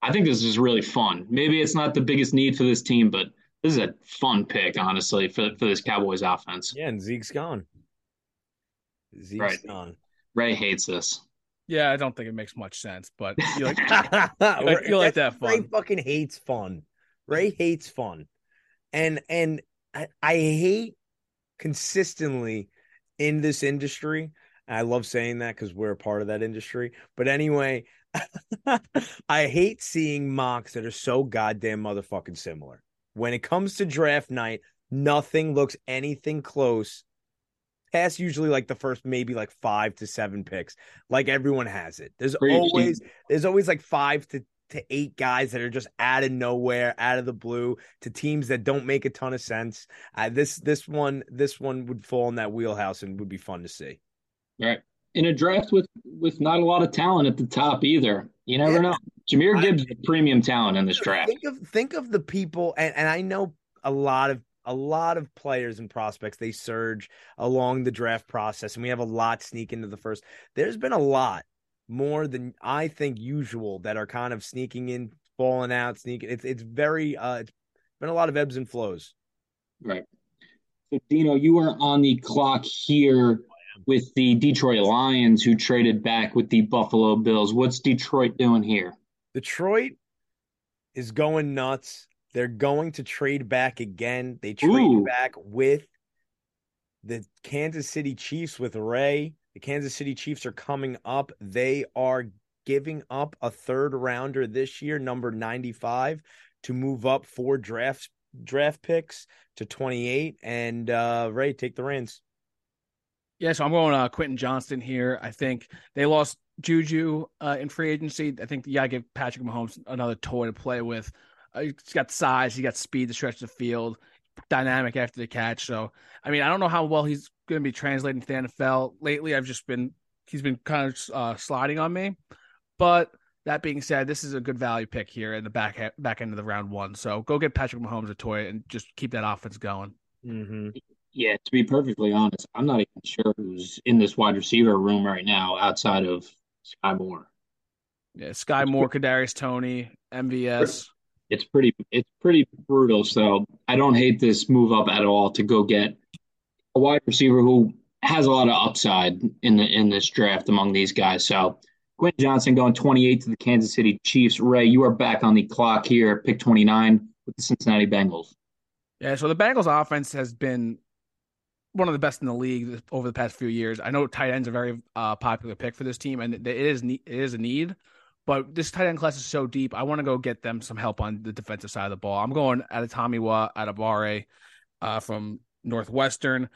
I think this is really fun. Maybe it's not the biggest need for this team, but this is a fun pick, honestly, for, for this Cowboys offense. Yeah, and Zeke's gone. Zeke's Right. gone. Ray hates this. Yeah, I don't think it makes much sense, but *laughs* you like Ray- you like that fun. Ray fucking hates fun. Ray hates fun, and and I, I hate consistently in this industry. I love saying that because we're a part of that industry. But anyway, *laughs* I hate seeing mocks that are so goddamn motherfucking similar. When it comes to draft night, nothing looks anything close. Past usually like the first maybe like five to seven picks, like everyone has it. There's Preach. always there's always like five to to eight guys that are just out of nowhere, out of the blue, to teams that don't make a ton of sense. Uh, this this one this one would fall in that wheelhouse and would be fun to see. Right. In a draft with with not a lot of talent at the top either. You never Yeah. know. Jahmyr Gibbs is a premium talent in this draft. Think of think of the people, and, and I know a lot of a lot of players and prospects they surge along the draft process, and we have a lot sneak into the first. There's been a lot more than I think usual that are kind of sneaking in, falling out, sneaking. It's it's very uh, it's been a lot of ebbs and flows. Right. So Dino, you are on the clock here with the Detroit Lions who traded back with the Buffalo Bills. What's Detroit doing here? Detroit is going nuts. They're going to trade back again. They trade Ooh. back with the Kansas City Chiefs with Ray. The Kansas City Chiefs are coming up. They are giving up a third rounder this year, number 95, to move up four draft draft picks to 28 and uh Ray take the reins. Yeah, so I'm going uh, Quentin Johnston here. I think they lost Juju uh, in free agency. I think you got to give Patrick Mahomes another toy to play with. Uh, he's got size, he got speed to stretch the field, dynamic after the catch. So, I mean, I don't know how well he's going to be translating to the NFL. Lately, I've just been he's been kind of uh, sliding on me. But that being said, this is a good value pick here in the back back end of the round one. So go get Patrick Mahomes a toy and just keep that offense going. Mm-hmm. Yeah, to be perfectly honest, I'm not even sure who's in this wide receiver room right now outside of Sky Moore. Yeah, Sky Moore, Kadarius Toney, MVS. It's pretty it's pretty brutal. So I don't hate this move up at all to go get a wide receiver who has a lot of upside in the in this draft among these guys. So Quentin Johnston going 28 to the Kansas City Chiefs. Ray, you are back on the clock here, pick 29 with the Cincinnati Bengals. Yeah, so the Bengals offense has been one of the best in the league over the past few years. I know tight end's a very uh, popular pick for this team, and it is it is a need. But this tight end class is so deep. I want to go get them some help on the defensive side of the ball. I'm going Adetomiwa Adebawore uh, from Northwestern.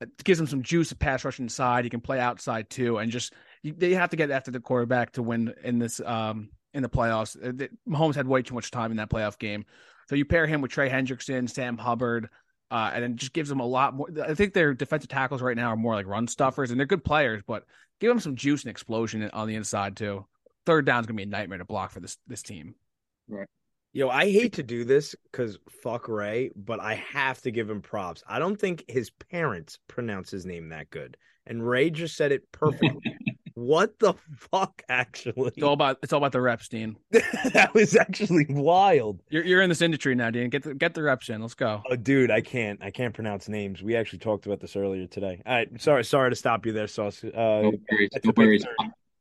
It gives him some juice to pass rush inside. He can play outside too, and just they have to get after the quarterback to win in this um in the playoffs. Mahomes had way too much time in that playoff game, so you pair him with Trey Hendrickson, Sam Hubbard, uh, and it just gives them a lot more. I think their defensive tackles right now are more like run stuffers, and they're good players, but give them some juice and explosion on the inside too. Third down's gonna be a nightmare to block for this this team. Right. Yo, I hate to do this because fuck Ray, but I have to give him props. I don't think his parents pronounce his name that good. And Ray just said it perfectly. *laughs* what the fuck, actually? It's all about it's all about the reps, Dean. *laughs* that was actually wild. You're you're in this industry now, Dean. Get the get the reps in. Let's go. Oh, dude, I can't. I can't pronounce names. We actually talked about this earlier today. All right, sorry, sorry to stop you there, Sauce. Uh, No worries. No worries.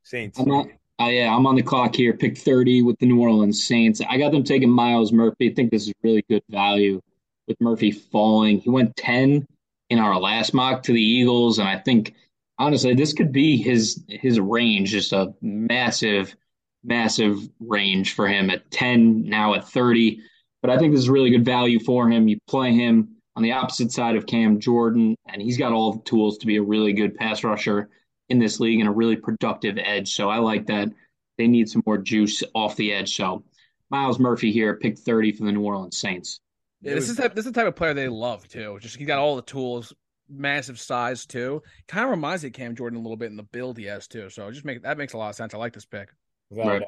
Saints. I'm not Uh, yeah, I'm on the clock here. Pick 30 with the New Orleans Saints. I got them taking Myles Murphy. I think this is really good value with Murphy falling. He went 10 in our last mock to the Eagles, and I think honestly this could be his his range, just a massive, massive range for him at 10, now at 30. But I think this is really good value for him. You play him on the opposite side of Cam Jordan, and he's got all the tools to be a really good pass rusher in this league and a really productive edge. So I like that. They need some more juice off the edge. So Myles Murphy here, pick 30 for the New Orleans Saints. Yeah, this is type, this is the type of player they love too. Just he got all the tools, massive size too. Kind of reminds me of Cam Jordan a little bit in the build he has too. So just make that makes a lot of sense. I like this pick. Right.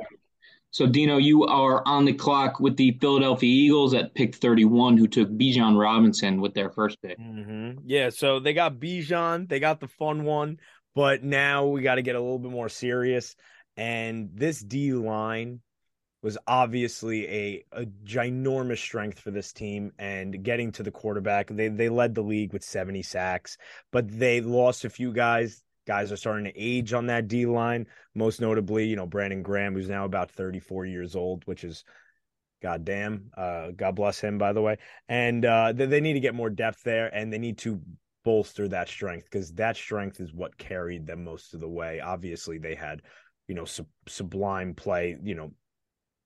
So Dino, you are on the clock with the Philadelphia Eagles at pick 31, who took Bijan Robinson with their first pick. Mm-hmm. Yeah, so they got Bijan, they got the fun one, but now we got to get a little bit more serious. And this D line was obviously a, a ginormous strength for this team and getting to the quarterback. They they led the league with 70 sacks, but they lost a few guys. Guys are starting to age on that D line, most notably, you know, Brandon Graham, who's now about 34 years old, which is goddamn. Uh, God bless him, by the way. And uh, they, they need to get more depth there, and they need to bolster that strength because that strength is what carried them most of the way. Obviously, they had, you know, sub- sublime play, you know,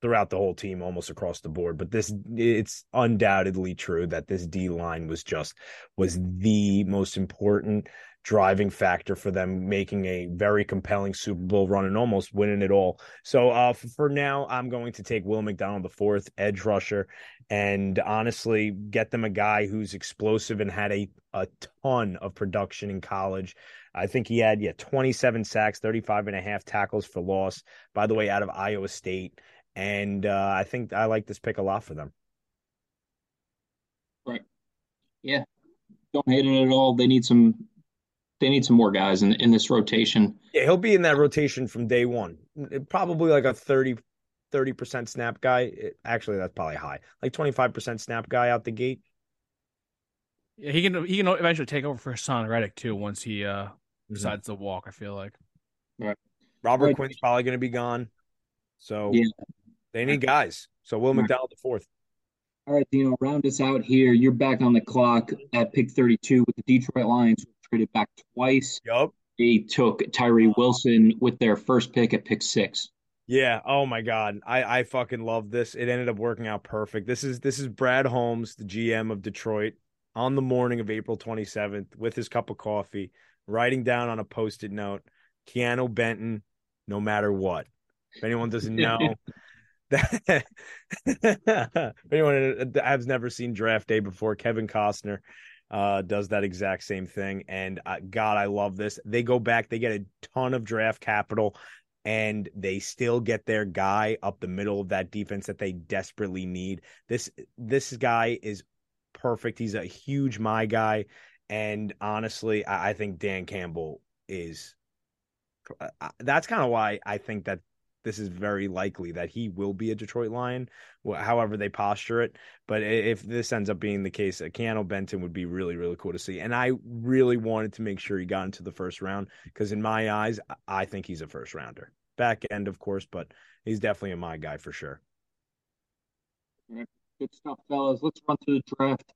throughout the whole team almost across the board but this it's undoubtedly true that this D line was just was the most important driving factor for them making a very compelling Super Bowl run and almost winning it all. So uh, for now, I'm going to take Will McDonald, the fourth edge rusher, and honestly get them a guy who's explosive and had a, a ton of production in college. I think he had, yeah, 27 sacks, 35 and a half tackles for loss, by the way, out of Iowa State. And uh, I think I like this pick a lot for them. Right. Yeah. Don't hate it at all. They need some they need some more guys in in this rotation. Yeah, he'll be in that rotation from day one. Probably like a 30 percent snap guy. Actually, that's probably high. Like twenty five percent snap guy out the gate. Yeah, he can he can eventually take over for Haason Reddick too once he uh mm-hmm. decides to walk. I feel like. Right. Robert right. Quinn's probably going to be gone, so yeah. They need guys. So Will McDonald the fourth. All right, Dino, round us out here. You're back on the clock at pick 32 with the Detroit Lions traded back twice. Yup. They took Tyree Wilson with their first pick at pick six. Yeah. Oh my God. I I fucking love this. It ended up working out perfect. This is this is Brad Holmes, the GM of Detroit, on the morning of April 27th with his cup of coffee, writing down on a post-it note, Keanu Benton, no matter what. If anyone doesn't *laughs* know, that *laughs* anyone has never seen Draft Day before, Kevin Costner uh, does that exact same thing. And uh, God, I love this. They go back, they get a ton of draft capital, and they still get their guy up the middle of that defense that they desperately need. This this guy is perfect. He's a huge my guy, and honestly, I, I think Dan Campbell is. Uh, that's kind of why I think that this is very likely that he will be a Detroit Lion, however they posture it. But if this ends up being the case, uh, a Keanu Benton would be really, really cool to see. And I really wanted to make sure he got into the first round because, in my eyes, I think he's a first rounder. Back end, of course, but he's definitely a my guy for sure. Good stuff, fellas. Let's run through the draft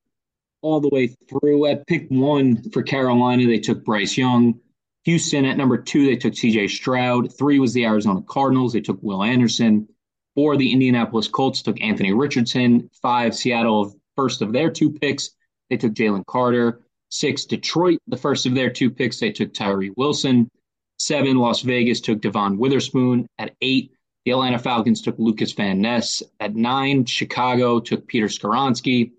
all the way through. At pick one for Carolina, they took Bryce Young. Houston at number two, they took CJ Stroud. Three was the Arizona Cardinals. They took Will Anderson. Four, the Indianapolis Colts took Anthony Richardson. Five, Seattle, first of their two picks, they took Jalen Carter. Six, Detroit, the first of their two picks, they took Tyree Wilson. Seven, Las Vegas took Devon Witherspoon. At eight, the Atlanta Falcons took Lukas Van Ness. At nine, Chicago took Peter Skoronski.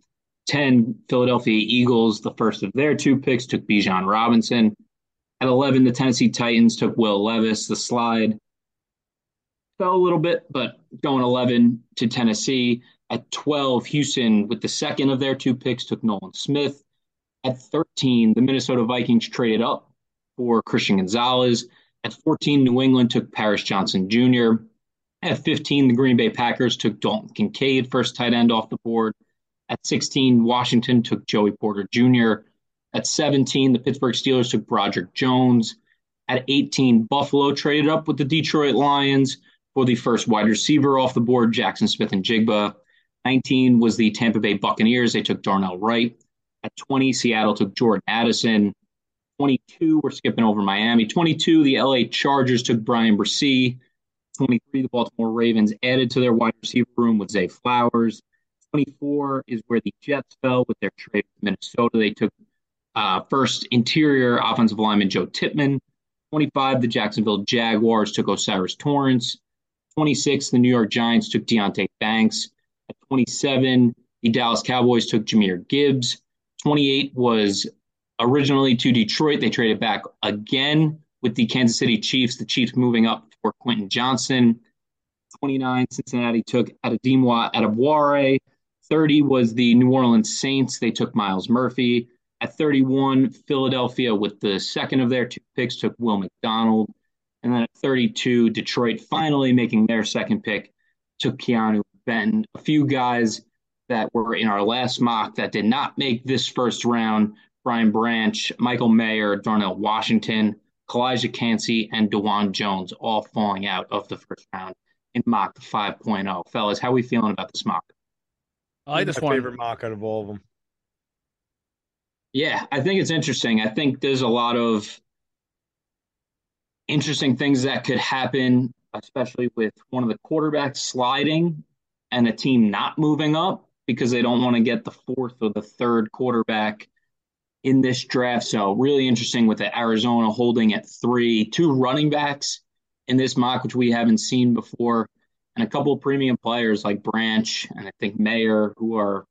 10, Philadelphia Eagles, the first of their two picks, took Bijan Robinson. At 11, the Tennessee Titans took Will Levis. The slide fell a little bit, but going 11 to Tennessee. At 12, Houston, with the second of their two picks, took Nolan Smith. At 13, the Minnesota Vikings traded up for Christian Gonzalez. At 14, New England took Paris Johnson Jr. At 15, the Green Bay Packers took Dalton Kincaid, first tight end off the board. At 16, Washington took Joey Porter Jr. At 17, the Pittsburgh Steelers took Broderick Jones. At 18, Buffalo traded up with the Detroit Lions for the first wide receiver off the board, Jackson Smith-Njigba. 19 was the Tampa Bay Buccaneers. They took Darnell Wright. At 20, Seattle took Jordan Addison. 22, we're skipping over Miami. 22, the LA Chargers took Bryan Bresee. 23, the Baltimore Ravens added to their wide receiver room with Zay Flowers. 24 is where the Jets fell with their trade with Minnesota. They took uh, first interior offensive lineman Joe Tippmann. 25, the Jacksonville Jaguars took O'Cyrus Torrence. 26, the New York Giants took Deonte Banks. At 27, the Dallas Cowboys took Jahmyr Gibbs. 28 was originally to Detroit. They traded back again with the Kansas City Chiefs. The Chiefs moving up for Quentin Johnston. 29, Cincinnati took Adetomiwa Adebawore. 30 was the New Orleans Saints. They took Myles Murphy. At 31, Philadelphia, with the second of their two picks, took Will McDonald. And then at 32, Detroit finally making their second pick, took Keanu Benton. A few guys that were in our last mock that did not make this first round Brian Branch, Michael Mayer, Darnell Washington, Calijah Kancey, and Dawand Jones all falling out of the first round in mock 5.0. Fellas, how are we feeling about this mock? I like this My one. favorite mock out of all of them. Yeah, I think it's interesting. I think there's a lot of interesting things that could happen, especially with one of the quarterbacks sliding and a team not moving up because they don't want to get the fourth or the third quarterback in this draft. So, really interesting with the Arizona holding at three, two running backs in this mock, which we haven't seen before, and a couple of premium players like Branch and I think Mayer, who are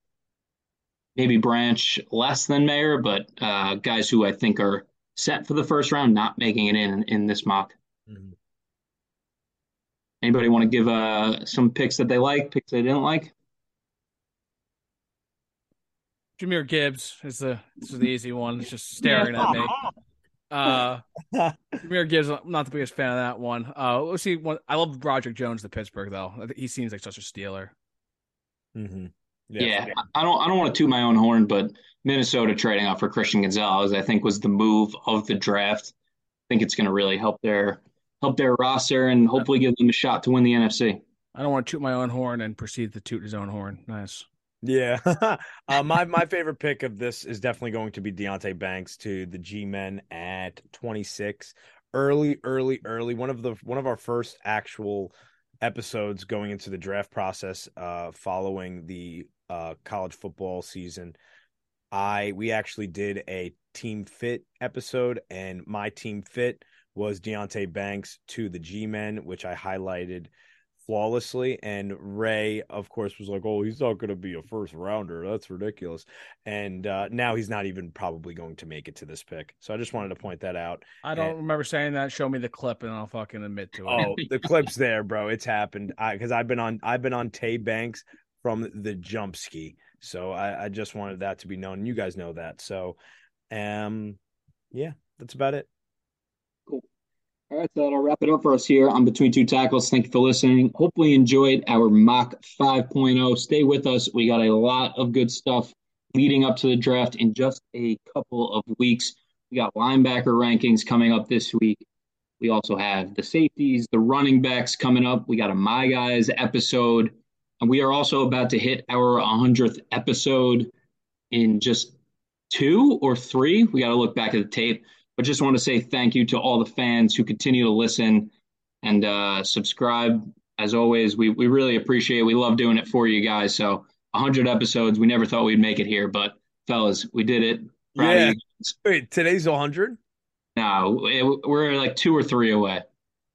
maybe Branch less than Mayer, but uh, guys who I think are set for the first round, not making it in in this mock. Mm-hmm. Anybody want to give uh, some picks that they like, picks they didn't like? Jahmyr Gibbs is the this is the easy one. It's just staring at me. Uh, *laughs* Jahmyr Gibbs, I'm not the biggest fan of that one. Uh, let's see. One, I love Roderick Jones, the Pittsburgh though. He seems like such a stealer. Mm-hmm. Yeah, I don't I don't want to toot my own horn, but Minnesota trading off for Christian Gonzalez, I think, was the move of the draft. I think it's going to really help their help their roster and hopefully give them a shot to win the NFC. I don't want to toot my own horn and proceed to toot his own horn. Nice. Yeah. *laughs* uh, my my favorite pick of this is definitely going to be Deonte Banks to the G Men at 26. Early, early, early. One of the one of our first actual episodes going into the draft process uh following the uh college football season. I we actually did a team fit episode and my team fit was Deonte Banks to the G Men, which I highlighted flawlessly. And Ray, of course, was like, "Oh, he's not going to be a first rounder. That's ridiculous." And uh, now he's not even probably going to make it to this pick. So I just wanted to point that out. I don't And- remember saying that. Show me the clip and I'll fucking admit to it. Oh, the clip's there, bro. It's happened. I because I've been on I've been on Tay Banks from the jump ski. So I, I just wanted that to be known. You guys know that. So um yeah, that's about it. All right, so that'll wrap it up for us here on Between Two Tackles. Thank you for listening. Hopefully, you enjoyed our mock 5.0. Stay with us. We got a lot of good stuff leading up to the draft in just a couple of weeks. We got linebacker rankings coming up this week. We also have the safeties, the running backs coming up. We got a My Guys episode. And we are also about to hit our 100th episode in just two or three. We got to look back at the tape but just want to say thank you to all the fans who continue to listen and uh, subscribe. As always, we we really appreciate it. We love doing it for you guys. So 100 episodes. We never thought we'd make it here, but fellas, we did it. Of Yeah. Wait, today's 100? No, it- we're like two or three away.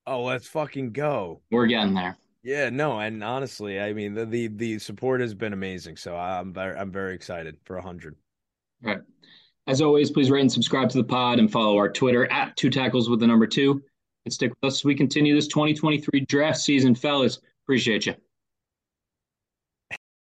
Oh, let's fucking go. We're getting there. Yeah, no, and honestly, I mean the the, the support has been amazing. So I'm very I'm very excited for 100. All right. As always, please rate and subscribe to the pod and follow our Twitter at two tackles with the number two. And stick with us as we continue this 2023 draft season, fellas. Appreciate you.